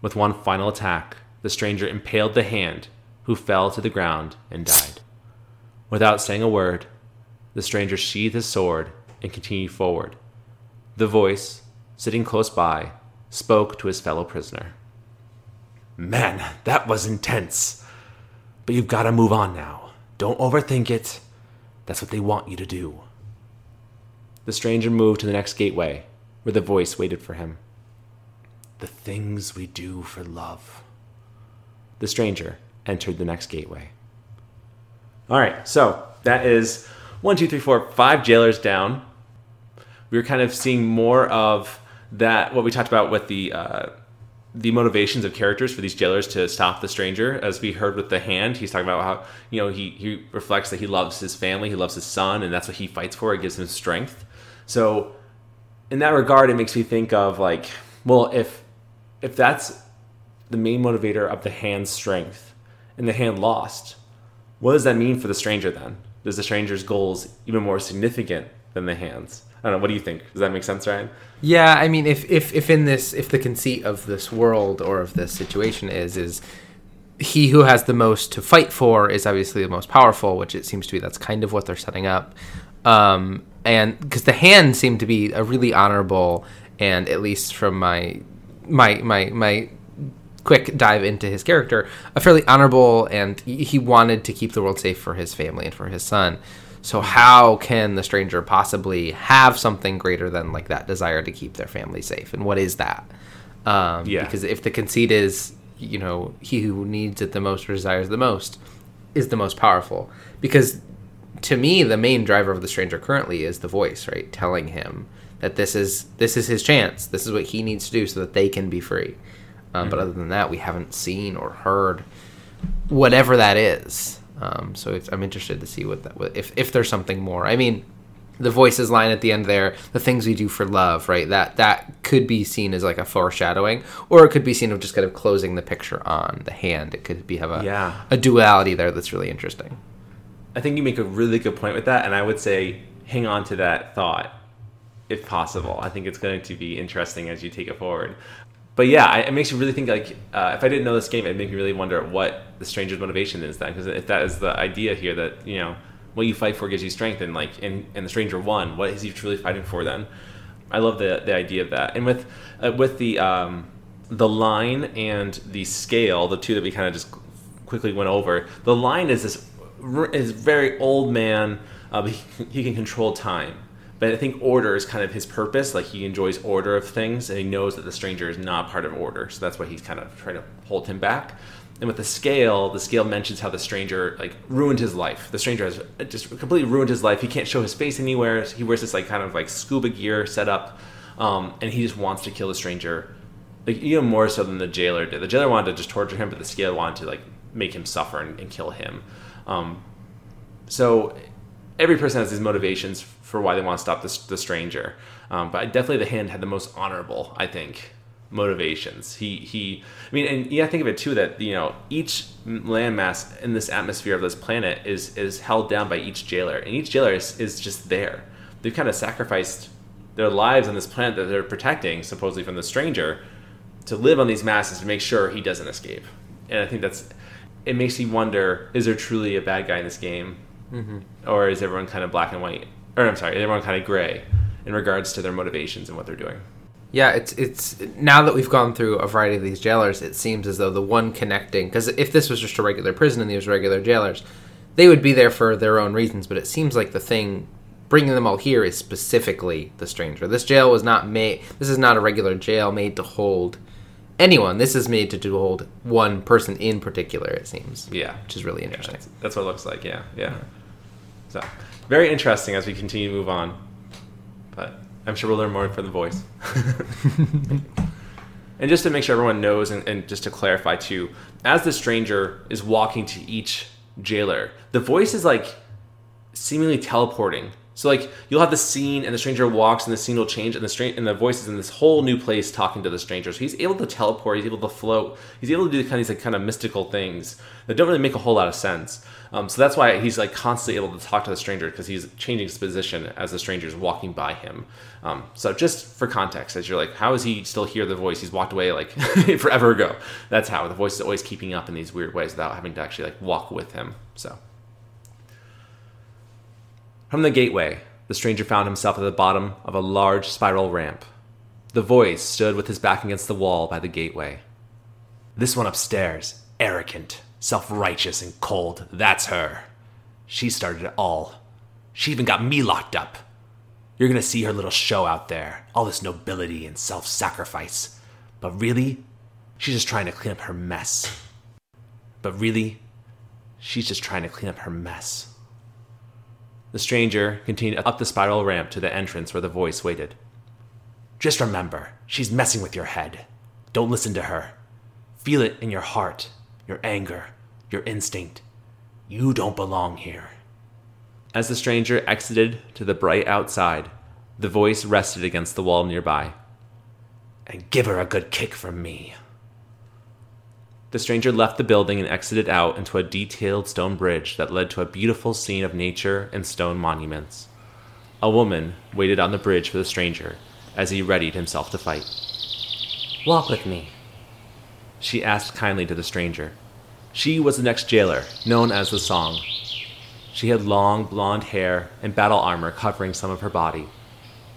With one final attack, the stranger impaled the hand, who fell to the ground and died. Without saying a word, the stranger sheathed his sword and continued forward. The voice, sitting close by, spoke to his fellow prisoner. Man, that was intense. But you've got to move on now. Don't overthink it. That's what they want you to do. The stranger moved to the next gateway, where the voice waited for him. The things we do for love. The stranger entered the next gateway. All right, so that is one, two, three, four, five jailers down. We were kind of seeing more of that, what we talked about with the uh, the motivations of characters for these jailers to stop the stranger. As we heard with the hand, he's talking about how you know he he reflects that he loves his family, he loves his son, and that's what he fights for. It gives him strength. So, in that regard, it makes me think of like, well, if if that's the main motivator of the hand's strength, and the hand lost, what does that mean for the stranger then? Does the stranger's goals even more significant than the hand's? I don't know. What do you think? Does that make sense, Ryan? Yeah, I mean, if if if in this, if the conceit of this world or of this situation is is he who has the most to fight for is obviously the most powerful, which it seems to be. That's kind of what they're setting up, um, and because the hand seemed to be a really honorable and at least from my my my my quick dive into his character, a fairly honorable and he wanted to keep the world safe for his family and for his son. So how can the stranger possibly have something greater than like that desire to keep their family safe? And what is that? Um, Yeah. Because if the conceit is, you know, he who needs it the most or desires the most is the most powerful. Because to me, the main driver of the stranger currently is the voice, right, telling him that this is this is his chance. This is what he needs to do so that they can be free. Um, But other than that, we haven't seen or heard whatever that is. Um, so it's, I'm interested to see what that if if there's something more. I mean, the voices line at the end there, the things we do for love, right? That that could be seen as like a foreshadowing, or it could be seen of just kind of closing the picture on the hand. It could be have a Yeah. a duality there that's really interesting. I think you make a really good point with that, and I would say hang on to that thought if possible. I think it's going to be interesting as you take it forward. But yeah, it makes you really think like uh, if I didn't know this game, it'd make me really wonder what the stranger's motivation is then, because if that is the idea here that you know what you fight for gives you strength, and like and, and the stranger won, what is he truly fighting for then? I love the the idea of that, and with uh, with the um, the line and the scale, the two that we kind of just quickly went over. The line is this is very old man. Uh, he, he can control time, but I think order is kind of his purpose. Like he enjoys order of things, and he knows that the stranger is not part of order, so that's why he's kind of trying to hold him back. And with the scale, the scale mentions how the stranger like ruined his life. The stranger has just completely ruined his life. He can't show his face anywhere. He wears this like kind of like scuba gear setup, um, and he just wants to kill the stranger like even more so than the jailer did. The jailer wanted to just torture him, but the scale wanted to like make him suffer and, and kill him. Um, so every person has these motivations for why they want to stop the, the stranger. Um, but definitely the hand had the most honorable, I think, motivations. He he. I mean, and yeah, think of it too that you know each landmass in this atmosphere of this planet is is held down by each jailer, and each jailer is, is just there. They've kind of sacrificed their lives on this planet that they're protecting, supposedly from the stranger, to live on these masses to make sure he doesn't escape. And I think that's it makes you wonder: is there truly a bad guy in this game, or is everyone kind of black and white? Or I'm sorry, everyone kind of gray in regards to their motivations and what they're doing? Yeah, it's it's now that we've gone through a variety of these jailers, it seems as though the one connecting because if this was just a regular prison and these were regular jailers, they would be there for their own reasons. But it seems like the thing bringing them all here is specifically the stranger. This jail was not made. This is not a regular jail made to hold anyone. This is made to, hold one person in particular. It seems. Yeah. which is really Yeah, interesting. that's, that's what it looks like. Yeah, yeah. So very interesting as we continue to move on. But I'm sure we'll learn more from the voice. and just to make sure everyone knows, and, and just to clarify too, as the stranger is walking to each jailer, the voice is like seemingly teleporting So like you'll have the scene and the stranger walks and the scene will change and the stra- and the voice is in this whole new place talking to the stranger. So he's able to teleport, he's able to float, he's able to do kind of these like kind of mystical things that don't really make a whole lot of sense. Um, so that's why he's like constantly able to talk to the stranger because he's changing his position as the stranger's walking by him. Um, so just for context, as you're like, how is he still hear the voice? He's walked away like forever ago. That's how the voice is always keeping up in these weird ways without having to actually like walk with him. So. From the gateway, the stranger found himself at the bottom of a large spiral ramp. The voice stood with his back against the wall by the gateway. This one upstairs, arrogant, self righteous, and cold, that's her. She started it all. She even got me locked up. You're gonna see her little show out there, all this nobility and self sacrifice. But really, she's just trying to clean up her mess. But really, she's just trying to clean up her mess. The stranger continued up the spiral ramp to the entrance where the voice waited. Just remember, she's messing with your head. Don't listen to her. Feel it in your heart, your anger, your instinct. You don't belong here. As the stranger exited to the bright outside, the voice rested against the wall nearby. And give her a good kick from me. The stranger left the building and exited out into a detailed stone bridge that led to a beautiful scene of nature and stone monuments. A woman waited on the bridge for the stranger as he readied himself to fight. Walk with me. She asked kindly to the stranger. She was the next jailer, known as the Song. She had long blonde hair and battle armor covering some of her body.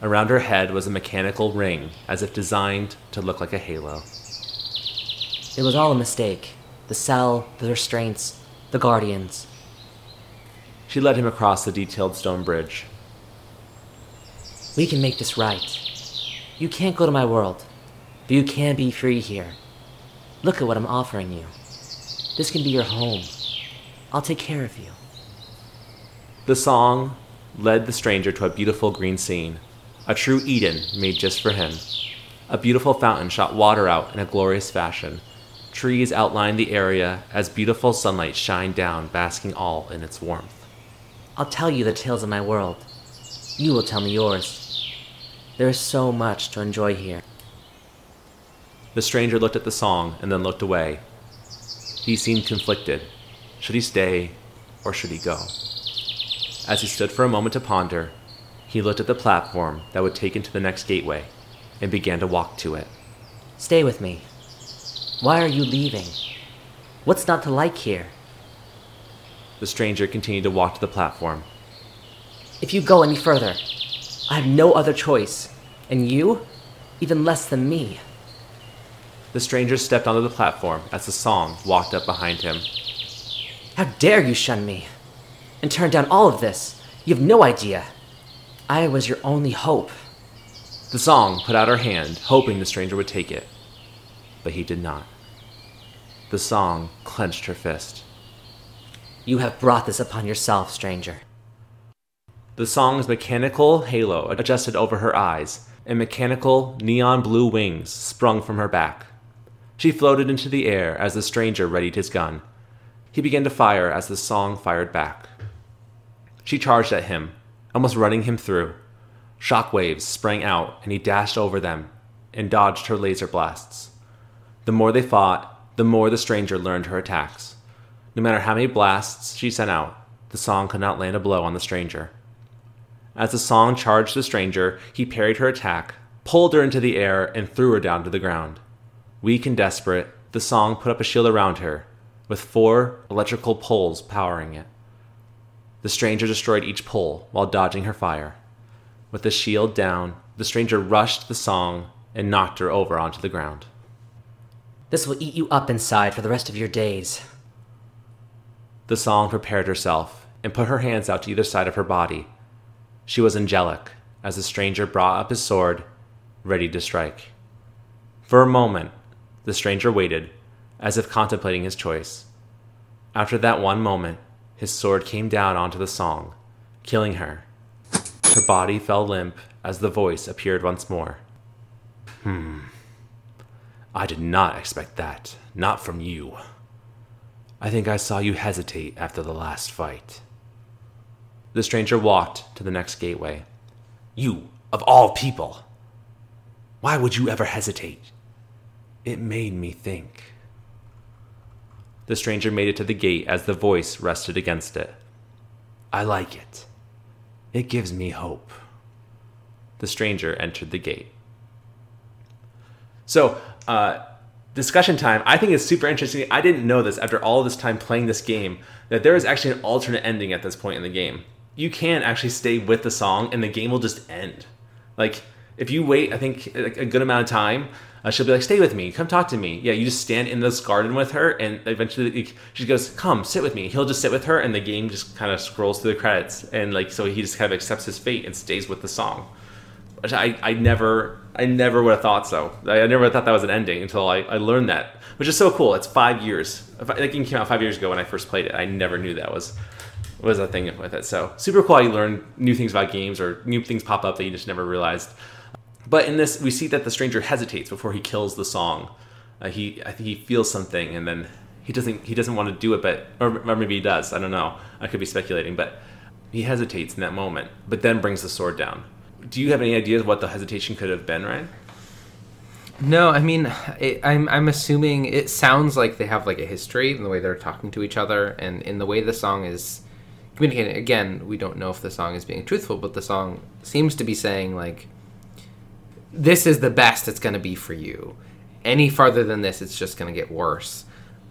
Around her head was a mechanical ring, as if designed to look like a halo. It was all a mistake. The cell, the restraints, the guardians. She led him across the detailed stone bridge. We can make this right. You can't go to my world, but you can be free here. Look at what I'm offering you. This can be your home. I'll take care of you. The song led the stranger to a beautiful green scene, a true Eden made just for him. A beautiful fountain shot water out in a glorious fashion. Trees outlined the area as beautiful sunlight shined down, basking all in its warmth. I'll tell you the tales of my world. You will tell me yours. There is so much to enjoy here. The stranger looked at the song and then looked away. He seemed conflicted. Should he stay or should he go? As he stood for a moment to ponder, he looked at the platform that would take him to the next gateway and began to walk to it. Stay with me. Why are you leaving? What's not to like here? The stranger continued to walk to the platform. If you go any further, I have no other choice. And you? Even less than me. The stranger stepped onto the platform as the song walked up behind him. How dare you shun me? And turn down all of this? You have no idea. I was your only hope. The song put out her hand, hoping the stranger would take it. But he did not. The song clenched her fist. You have brought this upon yourself, stranger. The song's mechanical halo adjusted over her eyes, and mechanical neon blue wings sprung from her back. She floated into the air as the stranger readied his gun. He began to fire as the song fired back. She charged at him, almost running him through. Shock waves sprang out, and he dashed over them and dodged her laser blasts. The more they fought, the more the stranger learned her attacks. No matter how many blasts she sent out, the song could not land a blow on the stranger. As the song charged the stranger, he parried her attack, pulled her into the air, and threw her down to the ground. Weak and desperate, the song put up a shield around her, with four electrical poles powering it. The stranger destroyed each pole while dodging her fire. With the shield down, the stranger rushed the song and knocked her over onto the ground. This will eat you up inside for the rest of your days. The song prepared herself and put her hands out to either side of her body. She was angelic as the stranger brought up his sword, ready to strike. For a moment, the stranger waited, as if contemplating his choice. After that one moment, his sword came down onto the song, killing her. Her body fell limp as the voice appeared once more. Hmm. I did not expect that. Not from you. I think I saw you hesitate after the last fight. The stranger walked to the next gateway. You, of all people! Why would you ever hesitate? It made me think. The stranger made it to the gate as the voice rested against it. I like it. It gives me hope. The stranger entered the gate. So, uh, discussion time. I think it's super interesting. I didn't know this after all this time playing this game that there is actually an alternate ending at this point in the game. You can actually stay with the song and the game will just end. Like, if you wait, I think a good amount of time, uh, she'll be like, "Stay with me, come talk to me." Yeah, you just stand in this garden with her, and eventually she goes, "Come, sit with me." He'll just sit with her, and the game just kind of scrolls through the credits, and like so he just kind of accepts his fate and stays with the song. Which I, I never I never would have thought so. I, never thought that was an ending until I, I learned that, which is so cool. It's five years. That game came out five years ago when I first played it. I never knew that was was a thing with it. So super cool. You learn new things about games or new things pop up that you just never realized. But in this, we see that the stranger hesitates before he kills the song. Uh, he, I think he feels something, and then he doesn't. He doesn't want to do it, but or, or maybe he does. I don't know. I could be speculating, but he hesitates in that moment, but then brings the sword down. Do you have any ideas what the hesitation could have been, Ryan? No, I mean, it, I'm I'm assuming it sounds like they have like a history in the way they're talking to each other, and in the way the song is communicating. Again, we don't know if the song is being truthful, but the song seems to be saying like, "This is the best it's going to be for you. Any farther than this, it's just going to get worse."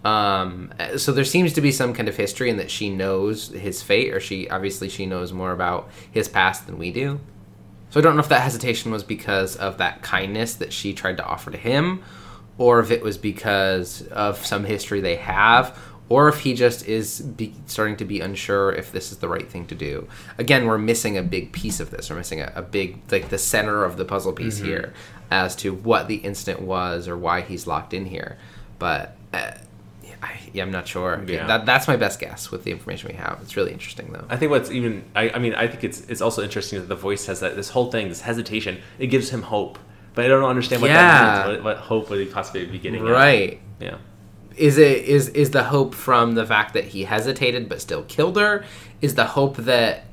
Um, so there seems to be some kind of history in that she knows his fate, or she obviously she knows more about his past than we do. So I don't know if that hesitation was because of that kindness that she tried to offer to him, or if it was because of some history they have, or if he just is be, starting to be unsure if this is the right thing to do. Again, we're missing a big piece of this. We're missing a, a big, like the center of the puzzle piece here as to what the incident was or why he's locked in here. But uh, I, yeah, I'm not sure. Yeah. That, that's my best guess with the information we have. It's really interesting though. I think what's even I, I mean I think it's it's also interesting that the voice has that this whole thing this hesitation it gives him hope but I don't understand what Yeah. that means what, what hope would he possibly be getting at? Right. yeah is it is is the hope from the fact that he hesitated but still killed her is the hope that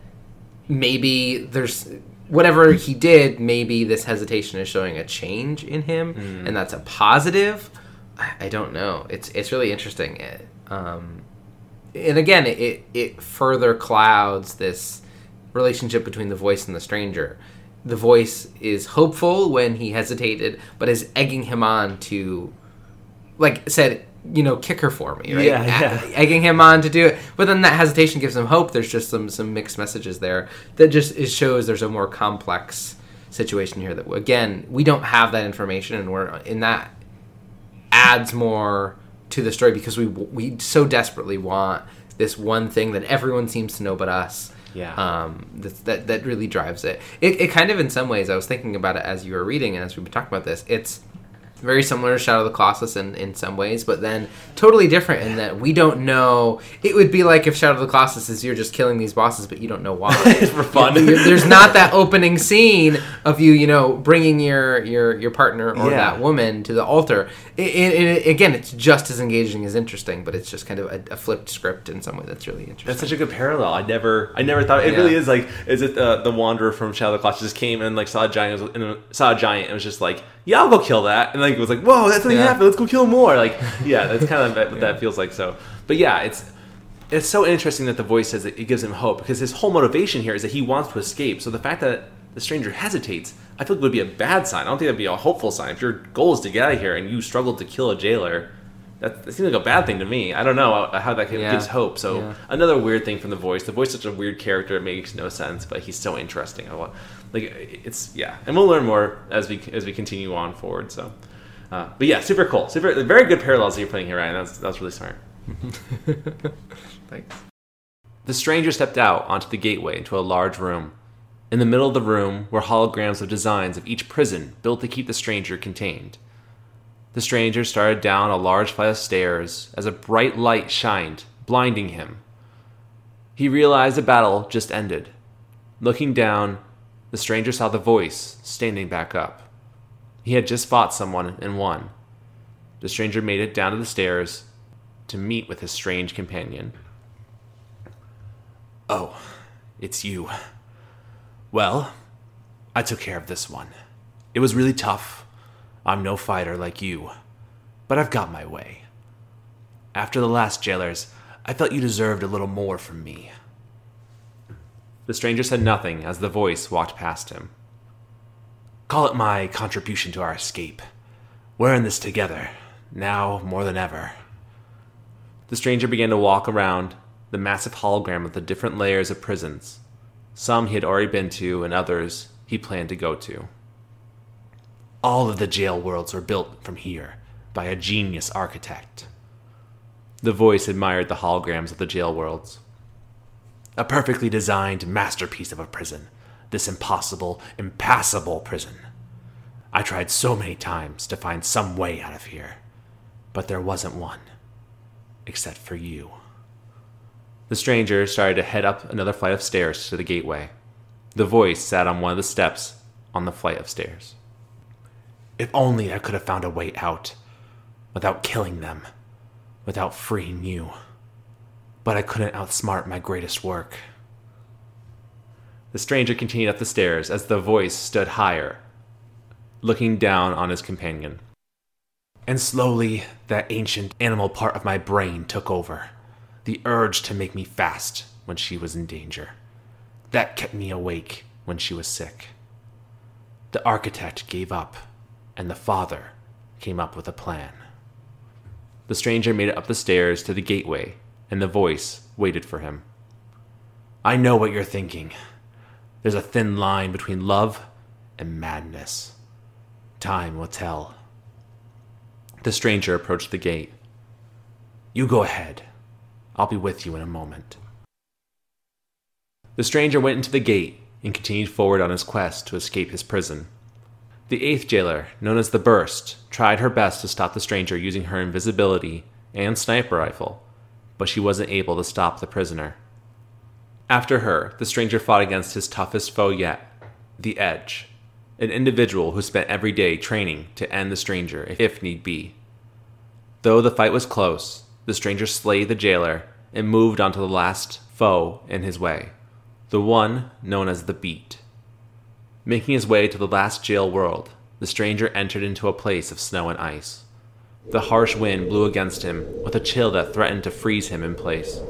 maybe there's whatever he did maybe this hesitation is showing a change in him mm. and that's a positive I, don't know it's it's really interesting It, um and again it, it it further clouds this relationship between the voice and the stranger the voice is hopeful when he hesitated but is egging him on to like said, you know, kick her for me, right? Yeah, yeah. Egging him on to do it, but then that hesitation gives him hope. There's just some some mixed messages there that just it shows there's a more complex situation here. That again, we don't have that information, and we're in that adds more to the story because we we so desperately want this one thing that everyone seems to know but us. Yeah. Um, that, that that really drives it. it. It kind of, in some ways, I was thinking about it as you were reading and as we've been talking about this. It's very similar to Shadow of the Colossus in, in some ways, but then totally different in that we don't know. It would be like if Shadow of the Colossus is you're just killing these bosses, but you don't know why. for fun You- There's not that opening scene of you, you know, bringing your your your partner or Yeah. that woman to the altar. It, it, again, it's just as engaging as interesting, but it's just kind of a, a flipped script in some way that's really interesting. That's such a good parallel. I never, I never thought it Yeah. really is like. Is it the the wanderer from Shadow of the Colossus just came and like saw a giant, and saw a giant, and was just like, yeah, I'll go kill that, and like it was like, whoa, that's something Yeah. happened. Let's go kill more. Like, yeah, that's kind of what that feels like. So, but yeah, it's it's so interesting that the voice says it gives him hope because his whole motivation here is that he wants to escape. So the fact that the stranger hesitates, I feel like would be a bad sign. I don't think that'd be a hopeful sign. If your goal is to get out of here and you struggled to kill a jailer, that, that seems like a bad thing to me. I don't know how that Yeah. gives hope. So Yeah. another weird thing from the voice. The voice is such a weird character. It makes no sense, but he's so interesting. I want, like it's yeah, and we'll learn more as we as we continue on forward. So, uh, but yeah, super cool. Super, very good parallels that you're putting here, Ryan. That's that's really smart. Thanks. The stranger stepped out onto the gateway into a large room. In the middle of the room were holograms of designs of each prison built to keep the stranger contained. The stranger started down a large flight of stairs as a bright light shined, blinding him. He realized the battle just ended. Looking down, the stranger saw the voice standing back up. He had just fought someone and won. The stranger made it down to the stairs to meet with his strange companion. Oh, it's you. Well, I took care of this one. It was really tough. I'm no fighter like you, but I've got my way. After the last jailers, I felt you deserved a little more from me. The stranger said nothing as the voice walked past him. Call it my contribution to our escape. We're in this together, now more than ever. The stranger began to walk around the massive hologram of the different layers of prisons. Some he had already been to, and others he planned to go to. All of the jail worlds were built from here by a genius architect. The voice admired the holograms of the jail worlds. A perfectly designed masterpiece of a prison. This impossible, impassable prison. I tried so many times to find some way out of here, but there wasn't one. Except for you. The stranger started to head up another flight of stairs to the gateway. The voice sat on one of the steps on the flight of stairs. If only I could have found a way out without killing them, without freeing you. But I couldn't outsmart my greatest work. The stranger continued up the stairs as the voice stood higher, looking down on his companion. And slowly, that ancient animal part of my brain took over. The urge to make me fast when she was in danger. That kept me awake when she was sick. The architect gave up, and the father came up with a plan. The stranger made it up the stairs to the gateway, and the voice waited for him. I know what you're thinking. There's a thin line between love and madness. Time will tell. The stranger approached the gate. You go ahead. I'll be with you in a moment. The stranger went into the gate and continued forward on his quest to escape his prison. The eighth jailer, known as the Burst, tried her best to stop the stranger using her invisibility and sniper rifle, but she wasn't able to stop the prisoner. After her, the stranger fought against his toughest foe yet, the Edge, an individual who spent every day training to end the stranger if need be. Though the fight was close, the stranger slayed the jailer and moved on to the last foe in his way, the one known as the Beat. Making his way to the last jail world, the stranger entered into a place of snow and ice. The harsh wind blew against him with a chill that threatened to freeze him in place.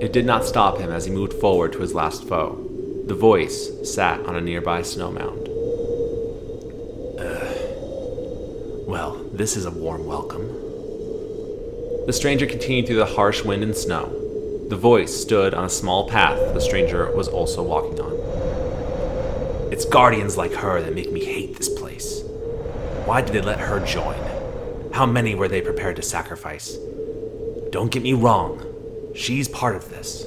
It did not stop him as he moved forward to his last foe. The voice sat on a nearby snow mound. Uh, well, this is a warm welcome. The stranger continued through the harsh wind and snow. The voice stood on a small path the stranger was also walking on. It's guardians like her that make me hate this place. Why did they let her join? How many were they prepared to sacrifice? Don't get me wrong, she's part of this.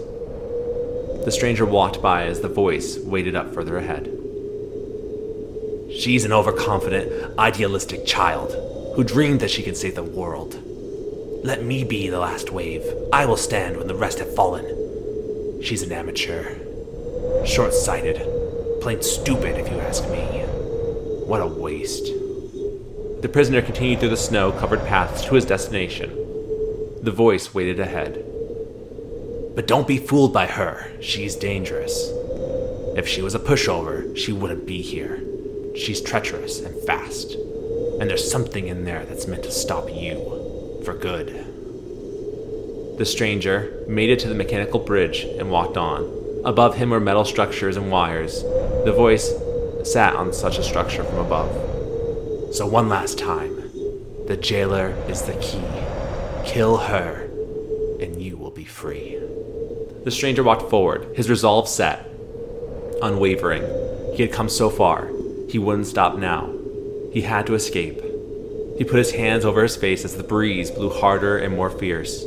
The stranger walked by as the voice waded up further ahead. She's an overconfident, idealistic child who dreamed that she could save the world. Let me be the last wave. I will stand when the rest have fallen. She's an amateur. Short sighted. Plain stupid, if you ask me. What a waste. The prisoner continued through the snow covered paths to his destination. The voice waited ahead. But don't be fooled by her. She's dangerous. If she was a pushover, she wouldn't be here. She's treacherous and fast. And there's something in there that's meant to stop you. For good. The stranger made it to the mechanical bridge and walked on. Above him were metal structures and wires. The voice sat on such a structure from above. So, one last time the jailer is the key. Kill her, and you will be free. The stranger walked forward, his resolve set, unwavering. He had come so far, he wouldn't stop now. He had to escape. He put his hands over his face as the breeze blew harder and more fierce.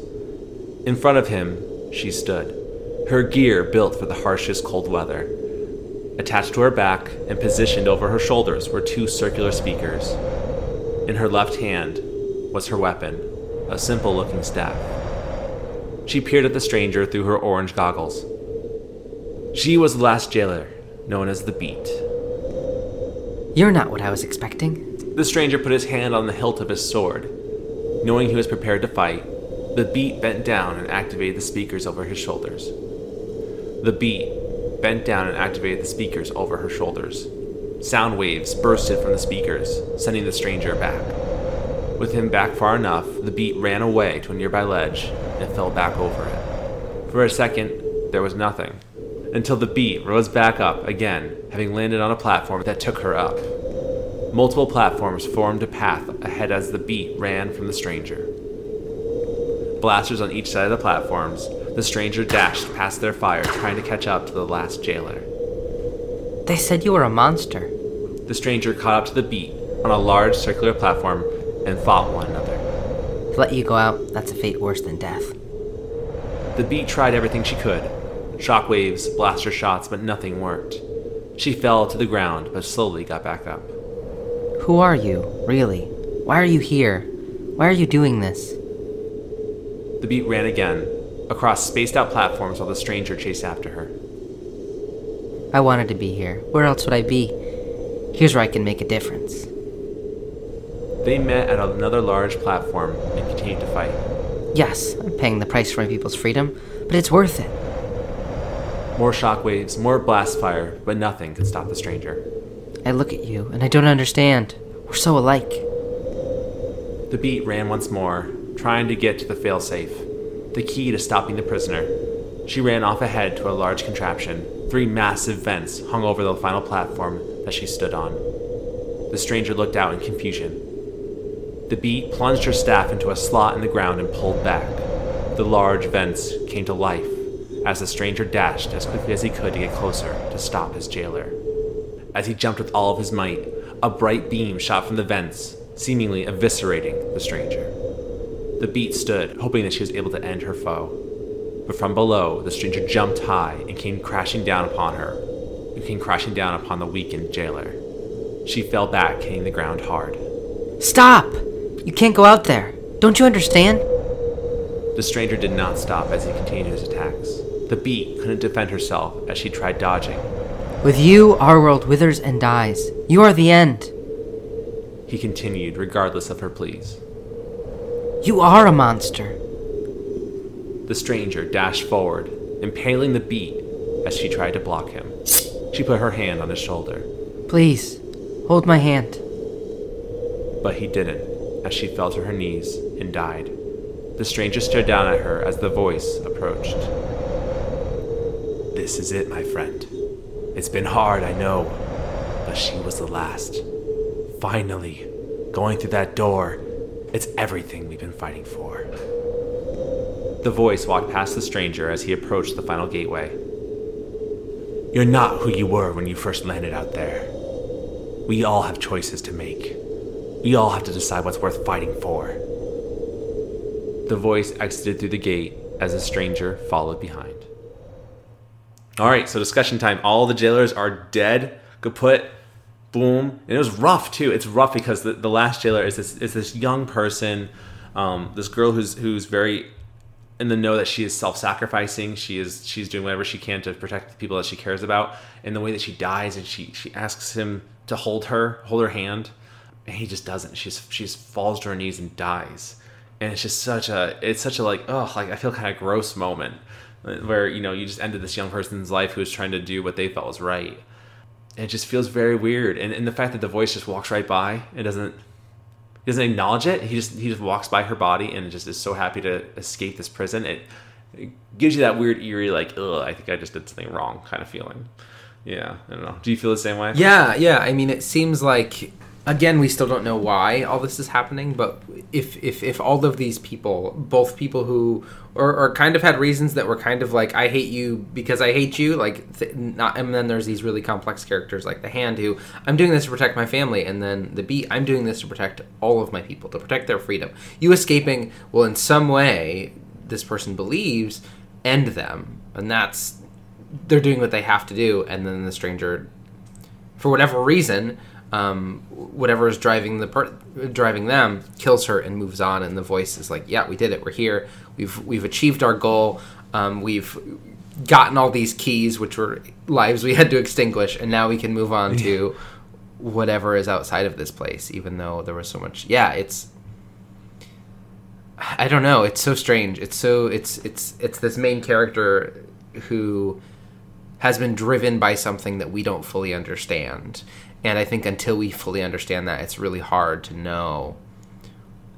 In front of him, she stood her gear built for the harshest cold weather. Attached to her back and positioned over her shoulders were two circular speakers. In her left hand was her weapon, a simple looking staff. She peered at the stranger through her orange goggles. She was the last jailer, known as the Beat. You're not what I was expecting. The stranger put his hand on the hilt of his sword. Knowing he was prepared to fight, the Beat bent down and activated the speakers over his shoulders. The beat bent down and activated the speakers over her shoulders. Sound waves bursted from the speakers, sending the stranger back. With him back far enough, the beat ran away to a nearby ledge and fell back over it. For a second, there was nothing, until the beat rose back up again, having landed on a platform that took her up. Multiple platforms formed a path ahead as the beat ran from the stranger. Blasters on each side of the platforms, the stranger dashed past their fire, trying to catch up to the last jailer. They said you were a monster. The stranger caught up to the beat on a large circular platform and fought one another. To let you go out, that's a fate worse than death. The beat tried everything she could shockwaves, blaster shots, but nothing worked. She fell to the ground, but slowly got back up. Who are you, really? Why are you here? Why are you doing this? The beat ran again, across spaced out platforms while the stranger chased after her. I wanted to be here. Where else would I be? Here's where I can make a difference. They met at another large platform and continued to fight. Yes, I'm paying the price for my people's freedom, but it's worth it. More shockwaves, more blast fire, but nothing could stop the stranger. I look at you and I don't understand. We're so alike. The beat ran once more, trying to get to the failsafe, the key to stopping the prisoner. She ran off ahead to a large contraption. Three massive vents hung over the final platform that she stood on. The stranger looked out in confusion. The beat plunged her staff into a slot in the ground and pulled back. The large vents came to life as the stranger dashed as quickly as he could to get closer to stop his jailer. As he jumped with all of his might, a bright beam shot from the vents, seemingly eviscerating the stranger. The beat stood, hoping that she was able to end her foe. But from below, the stranger jumped high and came crashing down upon her. It came crashing down upon the weakened jailer. She fell back, hitting the ground hard. Stop! You can't go out there. Don't you understand? The stranger did not stop as he continued his attacks. The beat couldn't defend herself as she tried dodging. With you, our world withers and dies. You are the end. He continued, regardless of her pleas. You are a monster. The stranger dashed forward, impaling the beat as she tried to block him. She put her hand on his shoulder, Please, hold my hand. but he didn't as she fell to her knees and died. The stranger stared down at her as the voice approached. This is it, my friend. It's been hard, I know, but she was the last. Finally, going through that door, it's everything we've been fighting for. The voice walked past the stranger as he approached the final gateway. You're not who you were when you first landed out there. We all have choices to make. We all have to decide what's worth fighting for. The voice exited through the gate as the stranger followed behind. All right, so discussion time. All the jailers are dead. Kaput. Boom. And it was rough too. It's rough because the, the last jailer is this is this young person, um, this girl who's who's very in the know that she is self-sacrificing. She is she's doing whatever she can to protect the people that she cares about. And the way that she dies, and she she asks him to hold her, hold her hand, and he just doesn't. She's she just falls to her knees and dies. And it's just such a it's such a like oh like I feel kind of gross moment uh, where you know you just ended this young person's life who was trying to do what they felt was right. And it just feels very weird. And, and the fact that the voice just walks right by and doesn't he doesn't acknowledge it. He just he just walks by her body and just is so happy to escape this prison. It, it gives you that weird eerie like ugh I think I just did something wrong kind of feeling. Yeah, I don't know. Do you feel the same way? Yeah, yeah. I mean, it seems like again we still don't know why all this is happening, but if if if all of these people, both people who or, or kind of had reasons that were kind of like I hate you because I hate you, like th- not, and then there's these really complex characters like the Hand who I'm doing this to protect my family, and then the Beat I'm doing this to protect all of my people, to protect their freedom. You escaping will in some way this person believes end them, and that's they're doing what they have to do, and then the stranger, for whatever reason, um, whatever is driving the per- driving them, kills her and moves on. And the voice is like, "Yeah, we did it. We're here. We've we've achieved our goal. Um, we've gotten all these keys, which were lives we had to extinguish, and now we can move on to whatever is outside of this place. Even though there was so much, yeah, it's." I don't know. It's so strange. It's so it's it's it's this main character who has been driven by something that we don't fully understand. And I think until we fully understand that, it's really hard to know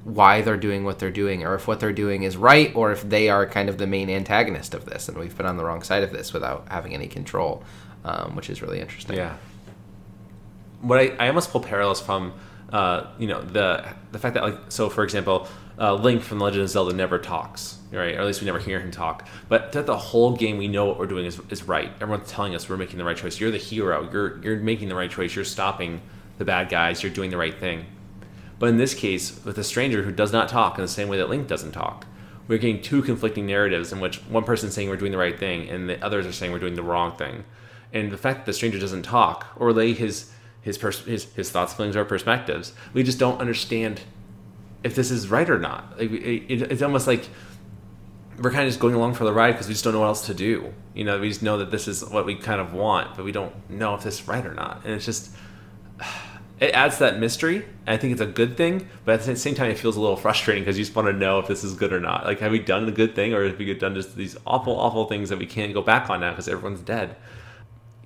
why they're doing what they're doing or if what they're doing is right or if they are kind of the main antagonist of this and we've been on the wrong side of this without having any control, um, which is really interesting. Yeah. What I, I almost pull parallels from, uh, you know, the the fact that like so for example, uh, Link from The Legend of Zelda never talks, right? Or at least we never hear him talk. But throughout the whole game, we know what we're doing is, is right. Everyone's telling us we're making the right choice. You're the hero. You're you're making the right choice. You're stopping the bad guys. You're doing the right thing. But in this case, with a stranger who does not talk in the same way that Link doesn't talk, we're getting two conflicting narratives in which one person's saying we're doing the right thing and the others are saying we're doing the wrong thing. And the fact that the stranger doesn't talk or relay his his pers- his, his thoughts, feelings, or perspectives, we just don't understand if this is right or not. Like, it, it, it's almost like we're kind of just going along for the ride because we just don't know what else to do. You know, we just know that this is what we kind of want, but we don't know if this is right or not. And it's just it adds that mystery. I think it's a good thing, but at the same time, it feels a little frustrating because you just want to know if this is good or not. Like, have we done a good thing, or have we done just these awful, awful things that we can't go back on now because everyone's dead?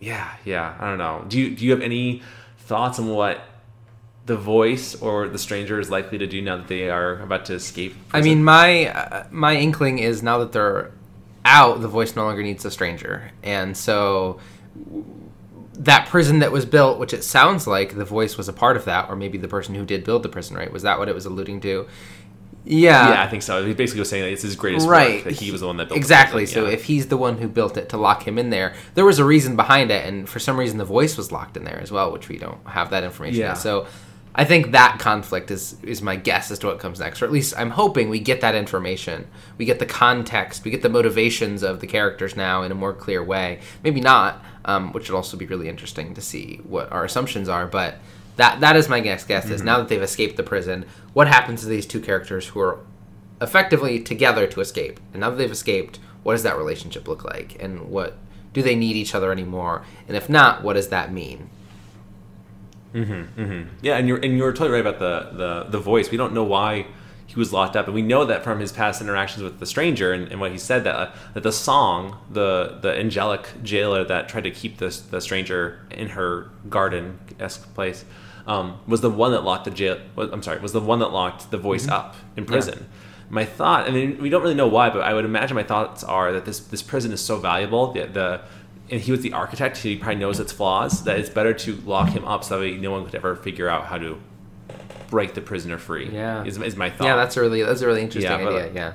Yeah, yeah. I don't know. Do you do you have any thoughts on what the voice or the stranger is likely to do now that they are about to escape? I mean, my uh, my inkling is now that they're out, the voice no longer needs a stranger, and so that prison that was built, which it sounds like the voice was a part of that, or maybe the person who did build the prison, right? Was that what it was alluding to? Yeah. yeah, I think so. He basically was saying that it's his greatest right. work that he was the one that built exactly. prison, So yeah. if he's the one who built it to lock him in there, there was a reason behind it, and for some reason the voice was locked in there as well, which we don't have that information. Yeah. Yet. So I think that conflict is is my guess as to what comes next, or at least I'm hoping we get that information. We get the context, we get the motivations of the characters now in a more clear way. Maybe not, um, which would also be really interesting to see what our assumptions are, but. That, that is my guess. Guess Mm-hmm. is now that they've escaped the prison, what happens to these two characters who are effectively together to escape. And now that they've escaped, what does that relationship look like? And what do they need each other anymore? And if not, what does that mean? Yeah, and you're and you're totally right about the, the the voice. We don't know why he was locked up, and we know that from his past interactions with the stranger and, and what he said that uh, that the song, the the angelic jailer that tried to keep this the stranger in her garden esque place, um, was the one that locked the jail. I'm sorry, was the one that locked the voice up in prison. My thought, I mean, we don't really know why, but I would imagine my thoughts are that this this prison is so valuable. The, the and he was the architect. He probably knows its flaws. That it's better to lock him up so that way no one could ever figure out how to break the prisoner free. Yeah. is, is my thought. Yeah, that's a really that's a really interesting Yeah, but- idea. Yeah.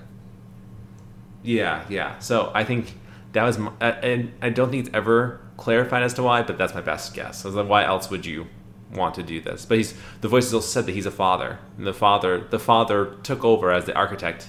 yeah, yeah. So I think that was, my, and I don't think it's ever clarified as to why, but that's my best guess. So why else would you want to do this? But he's the voices also said that he's a father, and the father the father took over as the architect.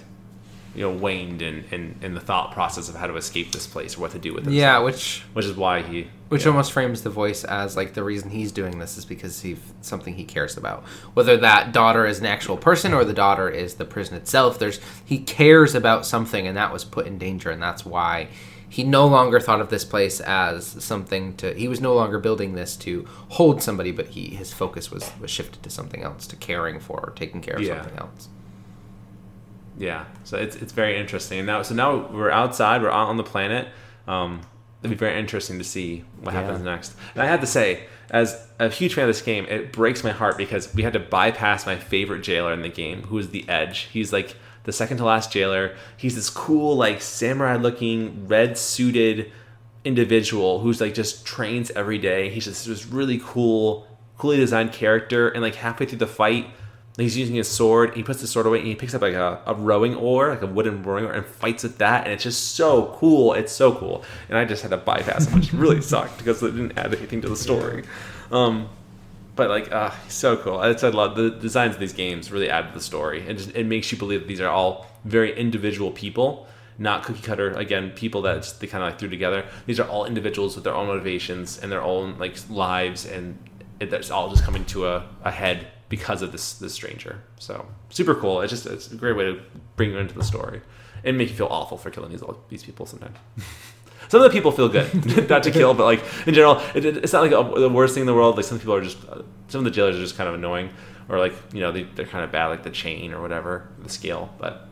You know, waned in, in, in the thought process of how to escape this place or what to do with himself. Yeah, which which is why he which yeah. almost frames the voice as like the reason he's doing this is because he's something he cares about. Whether that daughter is an actual person or the daughter is the prison itself, there's he cares about something and that was put in danger and that's why he no longer thought of this place as something to he was no longer building this to hold somebody but he his focus was was shifted to something else to caring for or taking care of Yeah. something else Yeah, so it's it's very interesting. And now, so now we're outside, we're out on the planet. Um, it'll be very interesting to see what Yeah. happens next. And I have to say, as a huge fan of this game, it breaks my heart because we had to bypass my favorite jailer in the game, who is the Edge. He's like the second to last jailer. He's this cool, like samurai-looking, red-suited individual who's like just trains every day. He's just this really cool, coolly designed character. And like halfway through the fight, he's using his sword. He puts the sword away and he picks up like a, a rowing oar, like a wooden rowing oar, and fights with that. And it's just so cool. It's so cool. And I just had to bypass him, which really sucked because it didn't add anything to the story. Um, but like, uh, so cool. That's I love the designs of these games. Really add to the story. It just it makes you believe that these are all very individual people, not cookie cutter. Again, people that just, they kind of like threw together. These are all individuals with their own motivations and their own like lives, and it, that's all just coming to a, a head because of this this stranger. So super cool. It's just it's a great way to bring you into the story and make you feel awful for killing these these people sometimes. Some of the people feel good, not to kill, but like in general, it, it- it's not like a, the worst thing in the world. Like some people are just, uh, some of the jailers are just kind of annoying, or like you know they, they're kind of bad, like the chain or whatever, the scale. But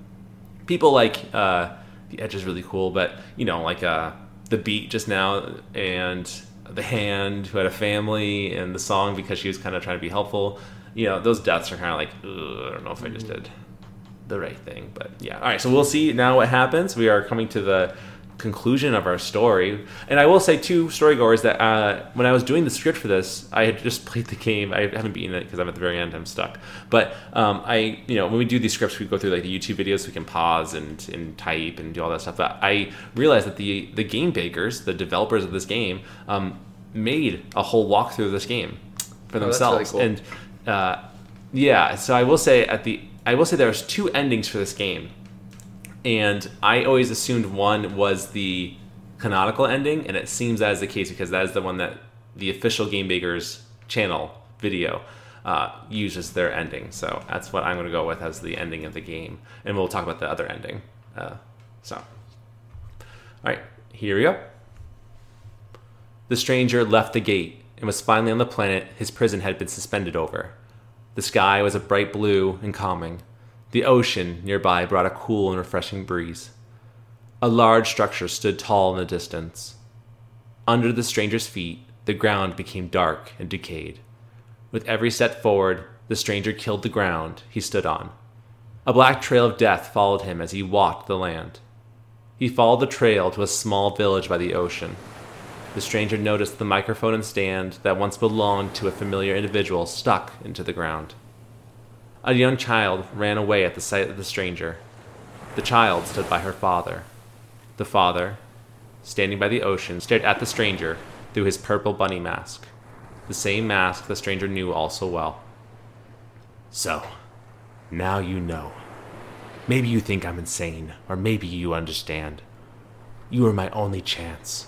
people like uh, the edge is really cool, but you know like uh, the beat just now and the hand who had a family and the song because she was kind of trying to be helpful. You know, those deaths are kind of like, I don't know if I just did the right thing, but yeah. All right, so we'll see now what happens. We are coming to the conclusion of our story, and I will say too, storygoers, that uh, when I was doing the script for this, I had just played the game. I haven't beaten it because I'm at the very end. I'm stuck. But um, I, you know, when we do these scripts, we go through like the YouTube videos. So we can pause and, and type and do all that stuff. But I realized that the the game bakers, the developers of this game, um, made a whole walkthrough of this game for Oh, that's really themselves, cool. and uh, yeah. So I will say at the I will say there's two endings for this game and I always assumed one was the canonical ending, and it seems that is the case because that is the one that the official Game Bakers channel video uh, uses their ending. So that's what I'm going to go with as the ending of the game, and we'll talk about the other ending. Uh, so, all right, here we go. The stranger left the gate and was finally on the planet his prison had been suspended over. The sky was a bright blue and calming. The ocean nearby brought a cool and refreshing breeze. A large structure stood tall in the distance. Under the stranger's feet, the ground became dark and decayed. With every step forward, the stranger killed the ground he stood on. A black trail of death followed him as he walked the land. He followed the trail to a small village by the ocean. The stranger noticed the microphone and stand that once belonged to a familiar individual stuck into the ground. A young child ran away at the sight of the stranger. The child stood by her father. The father, standing by the ocean, stared at the stranger through his purple bunny mask, the same mask the stranger knew all so well. So, now you know. Maybe you think I'm insane, or maybe you understand. You are my only chance.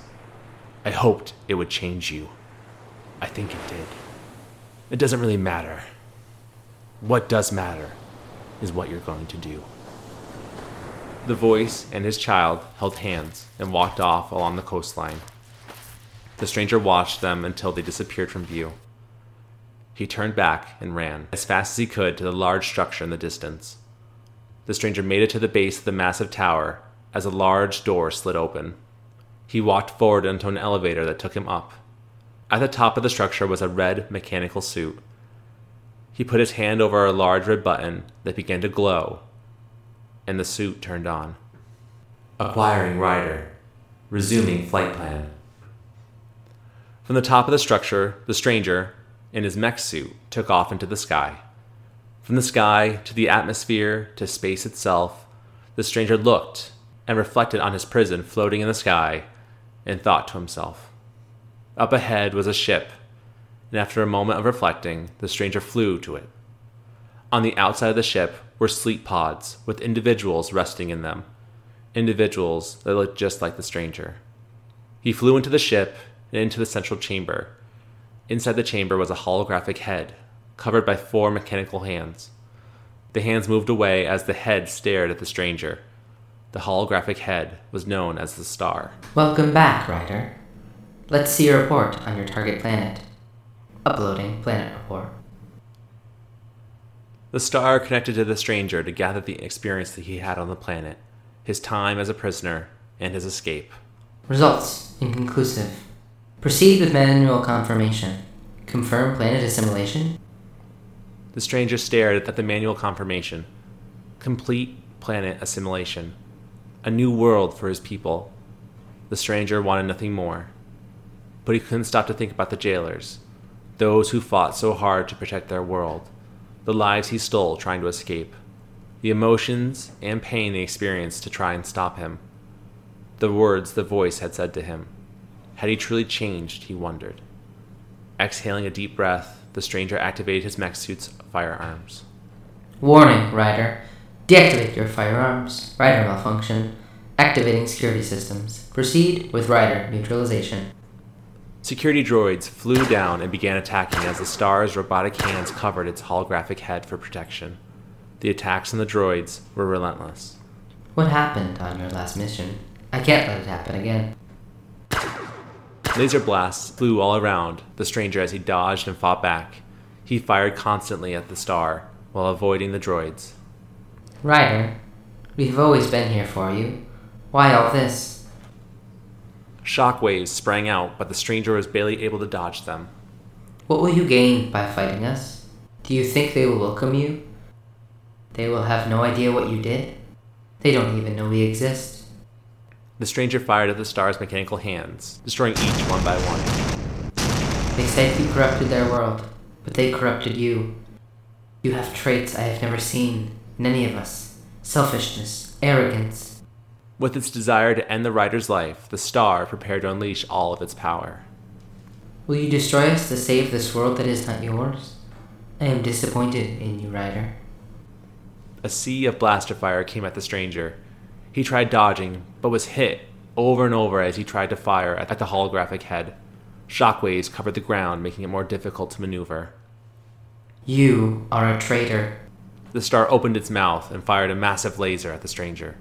I hoped it would change you. I think it did. It doesn't really matter. What does matter is what you're going to do. The voice and his child held hands and walked off along the coastline. The stranger watched them until they disappeared from view. He turned back and ran as fast as he could to the large structure in the distance. The stranger made it to the base of the massive tower as a large door slid open. He walked forward into an elevator that took him up. At the top of the structure was a red mechanical suit. He put his hand over a large red button that began to glow, and the suit turned on. Acquiring rider. Resuming flight plan. From the top of the structure, the stranger, in his mech suit, took off into the sky. From the sky to the atmosphere to space itself, the stranger looked and reflected on his prison floating in the sky and thought to himself. Up ahead was a ship, and after a moment of reflecting, the stranger flew to it. On the outside of the ship were sleep pods with individuals resting in them, individuals that looked just like the stranger. He flew into the ship and into the central chamber. Inside the chamber was a holographic head, covered by four mechanical hands. The hands moved away as the head stared at the stranger. The holographic head was known as the star. Welcome back, Rider. Let's see your report on your target planet. Uploading planet report. The star connected to the stranger to gather the experience that he had on the planet, his time as a prisoner, and his escape. Results inconclusive. Proceed with manual confirmation. Confirm planet assimilation. The stranger stared at the manual confirmation. Complete planet assimilation. A new world for his people. The stranger wanted nothing more. But he couldn't stop to think about the jailers, those who fought so hard to protect their world, the lives he stole trying to escape, the emotions and pain they experienced to try and stop him, the words the voice had said to him. Had he truly changed, he wondered. Exhaling a deep breath, the stranger activated his mech suit's firearms. Warning, Rider. Deactivate your firearms. Rider malfunction. Activating security systems. Proceed with rider neutralization. Security droids flew down and began attacking as the star's robotic hands covered its holographic head for protection. The attacks on the droids were relentless. What happened on your last mission? I can't let it happen again. Laser blasts flew all around the stranger as he dodged and fought back. He fired constantly at the star while avoiding the droids. Rider, we've always been here for you. Why all this? Shockwaves sprang out, but the stranger was barely able to dodge them. What will you gain by fighting us? Do you think they will welcome you? They will have no idea what you did. They don't even know we exist. The stranger fired at the star's mechanical hands, destroying each one by one. They said you corrupted their world, but they corrupted you. You have traits I have never seen in any of us selfishness, arrogance. With its desire to end the rider's life, the star prepared to unleash all of its power. Will you destroy us to save this world that is not yours? I am disappointed in you, Rider. A sea of blaster fire came at the stranger. He tried dodging, but was hit over and over as he tried to fire at the holographic head. Shockwaves covered the ground, making it more difficult to maneuver. You are a traitor. The star opened its mouth and fired a massive laser at the stranger.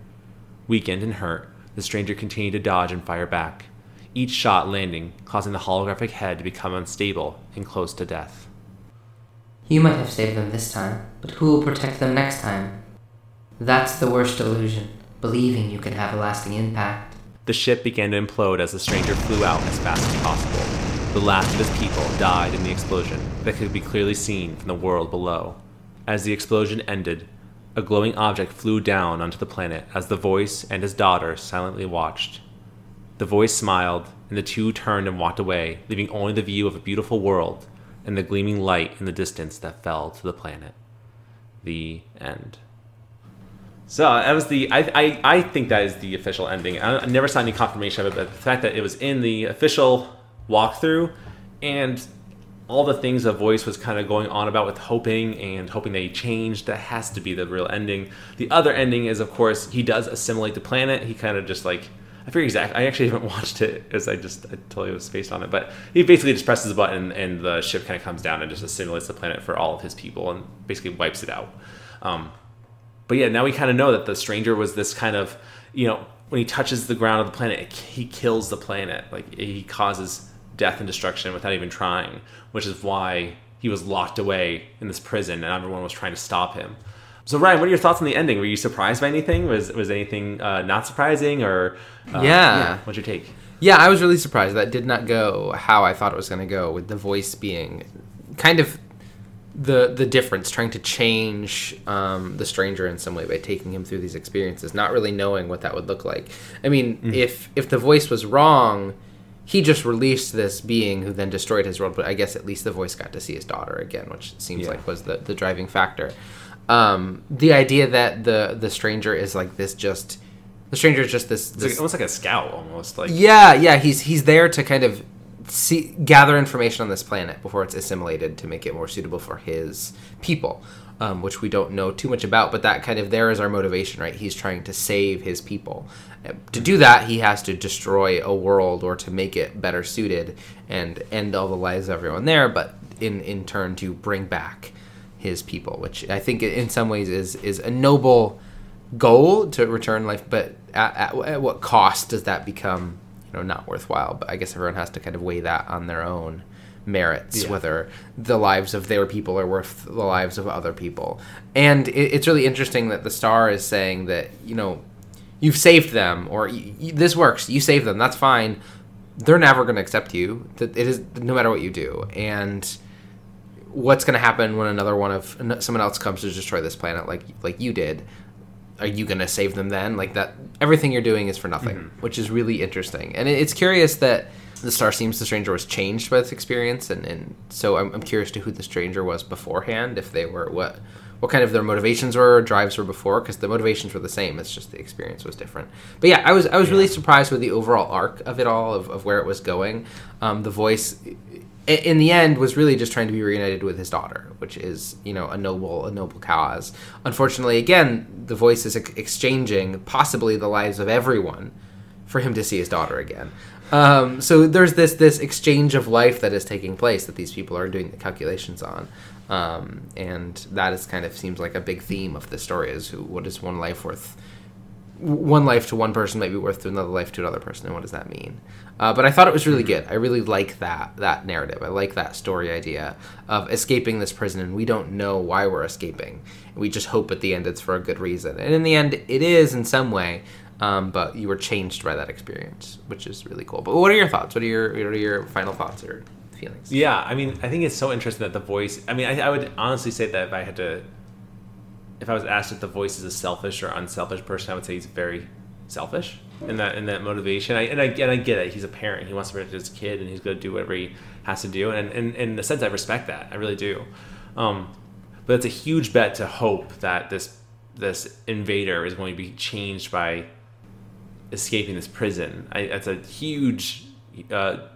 Weakened and hurt, the stranger continued to dodge and fire back, each shot landing, causing the holographic head to become unstable and close to death. You might have saved them this time, but who will protect them next time? That's the worst illusion, believing you can have a lasting impact. The ship began to implode as the stranger flew out as fast as possible. The last of his people died in the explosion that could be clearly seen from the world below. As the explosion ended, a glowing object flew down onto the planet as the voice and his daughter silently watched. The voice smiled, and the two turned and walked away, leaving only the view of a beautiful world and the gleaming light in the distance that fell to the planet. The end. So that was the. I, I, I think that is the official ending. I, I never saw any confirmation of it, but the fact that it was in the official walkthrough, and all the things a voice was kind of going on about with hoping and hoping that he changed, that has to be the real ending. The other ending is, of course, he does assimilate the planet. He kind of just like I forget exactly. I actually haven't watched it as I just I totally was spaced on it. But he basically just presses a button and the ship kind of comes down and just assimilates the planet for all of his people and basically wipes it out. Um, but yeah, now we kind of know that the stranger was this kind of you know when he touches the ground of the planet, he kills the planet. Like he causes death and destruction without even trying, which is why he was locked away in this prison and everyone was trying to stop him. So Ryan, what are your thoughts on the ending? Were you surprised by anything? Was was anything uh, not surprising or uh, Yeah. What's your take? Yeah, I was really surprised that did not go how I thought it was going to go, with the voice being kind of the the difference, trying to change um, the stranger in some way by taking him through these experiences, not really knowing what that would look like. I mean, if if the voice was wrong, he just released this being who then destroyed his world. But I guess at least the voice got to see his daughter again, which seems Yeah. like was the the driving factor. Um, the idea that the the stranger is like this just the stranger is just this, this like, almost like a scout, almost like yeah, yeah, he's he's there to kind of see gather information on this planet before it's assimilated to make it more suitable for his people, um, which we don't know too much about. But that kind of there is our motivation, right? He's trying to save his people. To do that, he has to destroy a world or to make it better suited and end all the lives of everyone there. But in in turn, to bring back his people, which I think in some ways is is a noble goal to return life, but at, at, at what cost does that become, you know, not worthwhile? But I guess everyone has to kind of weigh that on their own merits, Yeah. whether the lives of their people are worth the lives of other people. And it, it's really interesting that the star is saying that, you know, you've saved them, or this works, you save them, that's fine. They're never going to accept you. That it is no matter what you do, and what's going to happen when another one of someone else comes to destroy this planet like like you did are you going to save them then like that everything you're doing is for nothing mm-hmm. which is really interesting and it's curious that the star seems the stranger was changed by this experience and, and so I'm, I'm curious to who the stranger was beforehand if they were what what kind of their motivations were or drives were before because the motivations were the same it's just the experience was different. But yeah i was i was really surprised with the overall arc of it all of, of where it was going. Um, the voice in the end was really just trying to be reunited with his daughter which is you know a noble a noble cause. Unfortunately again the voice is ex- exchanging possibly the lives of everyone for him to see his daughter again. Um, so there's this this exchange of life that is taking place that these people are doing the calculations on um, and that is kind of seems like a big theme of the story is who, what is one life worth one life to one person might be worth to another life to another person, and what does that mean? Uh, but I thought it was really good. I really like that that narrative. I like that story idea of escaping this prison, and we don't know why we're escaping. We just hope at the end it's for a good reason, and in the end, it is in some way. um, but you were changed by that experience, which is really cool. But what are your thoughts? What are your what are your final thoughts or feelings? Yeah, I mean, I think it's so interesting that the voice. I mean, I, I would honestly say that if I had to, if I was asked if the voice is a selfish or unselfish person, I would say he's very selfish in that in that motivation. I, and I and I get it. He's a parent. He wants to protect his kid, and he's going to do whatever he has to do. And, and, and in a sense, I respect that. I really do. Um, but it's a huge bet to hope that this this invader is going to be changed by escaping this prison. I, that's a huge uh,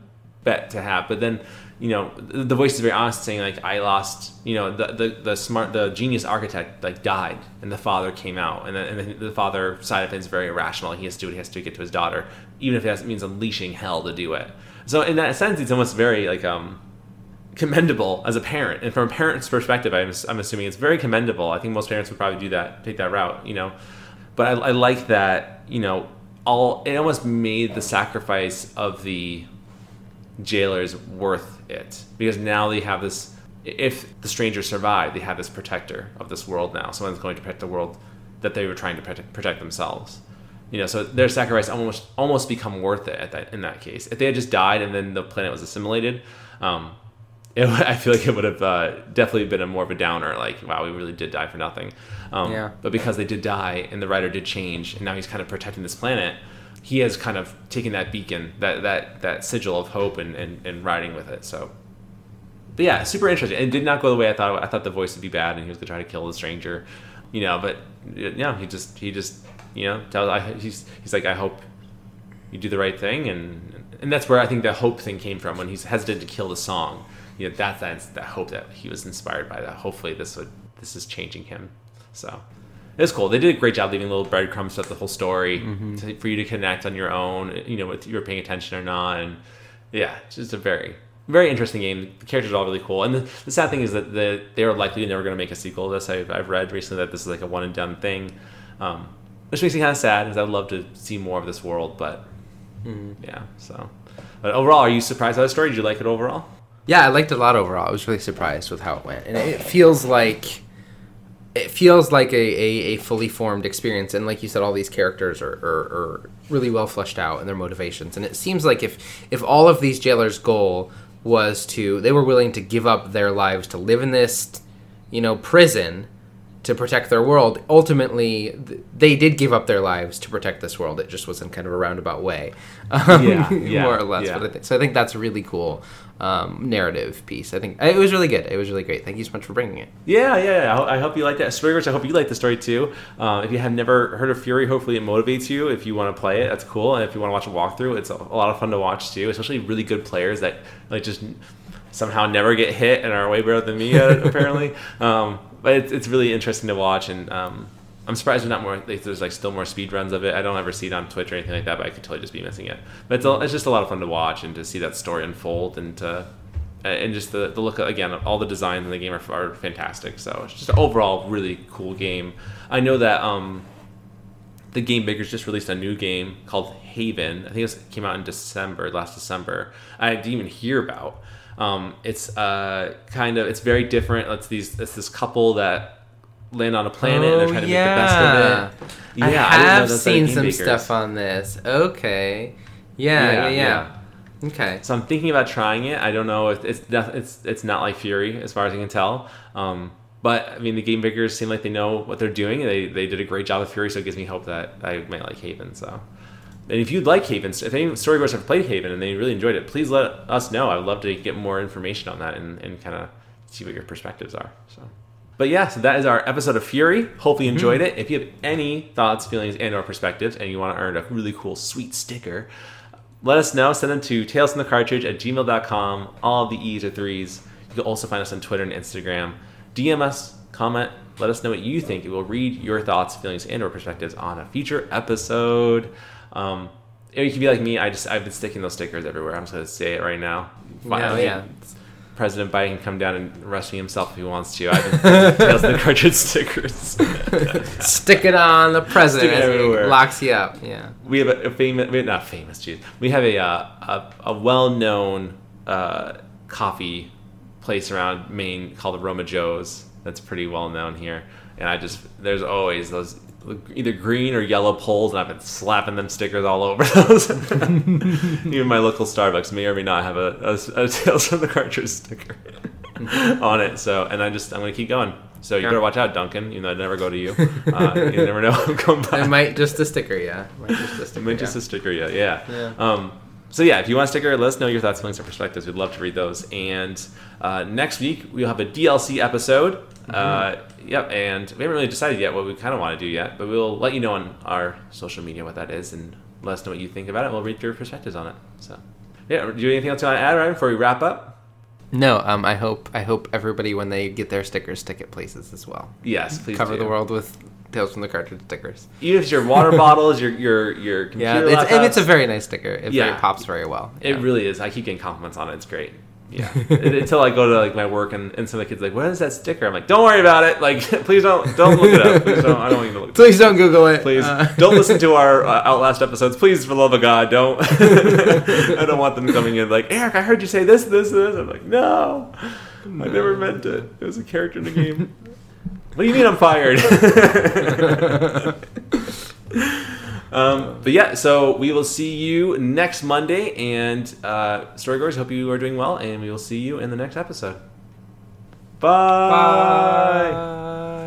bet to have. But then, you know, the, voice is very honest, saying like, "I lost." You know, the, the the smart, the genius architect like died, and the father came out, and, then, and the father side of it is very irrational. He has to do what he has to get to his daughter, even if it means unleashing hell to do it. So in that sense, it's almost very like um commendable as a parent. And from a parent's perspective, I'm, I'm assuming it's very commendable. I think most parents would probably do that, take that route, you know. But I, I like that, you know, all it almost made the sacrifice of the jailers worth it because now they have this. If the strangers survive, they have this protector of this world now. Someone's going to protect the world that they were trying to protect, protect themselves. You know, so their sacrifice almost almost become worth it at that in that case. If they had just died and then the planet was assimilated, um, it, I feel like it would have uh, definitely been a more of a downer. Like, wow, we really did die for nothing. Um, Yeah. But because they did die and the writer did change, and now he's kind of protecting this planet, he has kind of taken that beacon, that that that sigil of hope, and and, and riding with it. So. But yeah, super interesting. It did not go the way I thought. I thought the voice would be bad, and he was gonna try to kill the stranger, you know. But yeah, he just he just you know tells I, he's he's like I hope you do the right thing, and and that's where I think the hope thing came from when he's hesitant to kill the song. You know, that's that that hope that he was inspired by that. Hopefully, this would this is changing him. So it's cool. They did a great job leaving little breadcrumbs throughout the whole story to, for you to connect on your own. You know, with you're paying attention or not, and yeah, it's just a very very interesting game. The characters are all really cool, and the, the sad thing is that the, they are likely never going to make a sequel to this. I've, I've read recently that this is like a one and done thing, um, which makes me kind of sad because I'd love to see more of this world. But yeah, so. But overall, are you surprised by the story? Did you like it overall? Yeah, I liked it a lot overall. I was really surprised with how it went, and it feels like it feels like a, a, a fully formed experience. And like you said, all these characters are, are, are really well fleshed out in their motivations. And it seems like if if all of these jailers' goal was to they were willing to give up their lives to live in this, you know, prison to protect their world. Ultimately, th- they did give up their lives to protect this world. It just was in kind of a roundabout way, um, Yeah, yeah, more or less. yeah. But I think, so I think that's a really cool um, narrative piece. I think it was really good. It was really great. Thank you so much for bringing it. Yeah, yeah. I ho- I hope you like that. Storygoers, I hope you like the story too. Uh, if you have never heard of Furi, hopefully it motivates you. If you want to play it, that's cool. And if you want to watch a walkthrough, it's a, a lot of fun to watch too. Especially really good players that like just somehow never get hit and are way better than me apparently. Um, but it's, it's really interesting to watch, and um, I'm surprised there's not more. Like, there's like still more speed runs of it. I don't ever see it on Twitch or anything like that, but I could totally just be missing it. But it's, a, it's just a lot of fun to watch and to see that story unfold and to and just the, the look again all the designs in the game are, are fantastic so it's just an overall really cool game i know that um the Game Bakers just released a new game called haven i think it came out in december last december i didn't even hear about um it's uh kind of it's very different it's these it's this couple that land on a planet and they're trying to make the best of it Yeah, I have that's seen some Makers. stuff on this. Okay. Yeah, yeah, Yeah, yeah. Okay. So I'm thinking about trying it. I don't know if it's it's it's not like Furi as far as I can tell. Um, but I mean, the Game Bakers seem like they know what they're doing. They they did a great job with Furi, so it gives me hope that I might like Haven. So, and if you'd like Haven, if any storygoers have played Haven and they really enjoyed it, please let us know. I would love to get more information on that and, and kind of see what your perspectives are. So. But yeah, so that is our episode of Furi. Hopefully you mm-hmm. enjoyed it. If you have any thoughts, feelings, and or perspectives, and you want to earn a really cool, sweet sticker, let us know. Send them to tales from the cartridge at gmail.com. All the E's or threes. You can also find us on Twitter and Instagram. DM us, comment, let us know what you think. We'll read your thoughts, feelings, and or perspectives on a future episode. Um, you can be like me. I just I've been sticking those stickers everywhere. I'm just gonna say it right now. Finally, yeah. President Biden can come down and arrest me himself if he wants to. I've been of the cartridge stickers. Stick it on the president Stick it as he everywhere. locks you up. Yeah. we have a, a famous, we- not famous, geez. We have a uh, a, a well-known uh, coffee place around Maine called the Roma Joe's. That's pretty well known here, and I just there's always those either green or yellow poles, and I've been slapping them stickers all over those. Even my local Starbucks may or may not have a, a, a Tales from the Cartridge sticker on it. So, and I just I'm gonna keep going. So you Yeah. better watch out, Duncan. You know, I never go to you. Uh, you never know come by. It might just a sticker, yeah. Might just a sticker. Might just yeah. a sticker, yeah, yeah. Yeah. Um, so yeah, if you want a sticker, let us know your thoughts, feelings, or perspectives. We'd love to read those. And uh, next week we'll have a DLC episode. Uh, yep, and we haven't really decided yet what we kind of want to do yet, but we'll let you know on our social media what that is, and let us know what you think about it. We'll read your perspectives on it. So yeah, do you have anything else you want to add, Ryan, before we wrap up? No, um, I hope I hope everybody when they get their stickers stick it places as well. Yes, please Cover do. the world with Tales from the Cartridge stickers. Even if your water bottles, your your your Yeah, it's, and it's a very nice sticker. It Yeah. very pops very well. It yeah. really is. I keep getting compliments on it. It's great. Yeah. Until I go to like my work and, and some of the kids are like, "What is that sticker?" I'm like, "Don't worry about it. Like, please don't don't look it up. Please don't. I don't to look. Please don't Google it. Please Uh, don't listen to our uh, Outlast episodes. Please, for the love of God, don't. I don't want them coming in like, Eric, I heard you say this, this, this. I'm like, no, I never meant it. It was a character in the game. what do you mean I'm fired? Um, but yeah, so we will see you next Monday. And uh, Storygoers, hope you are doing well, and we will see you in the next episode. Bye. Bye.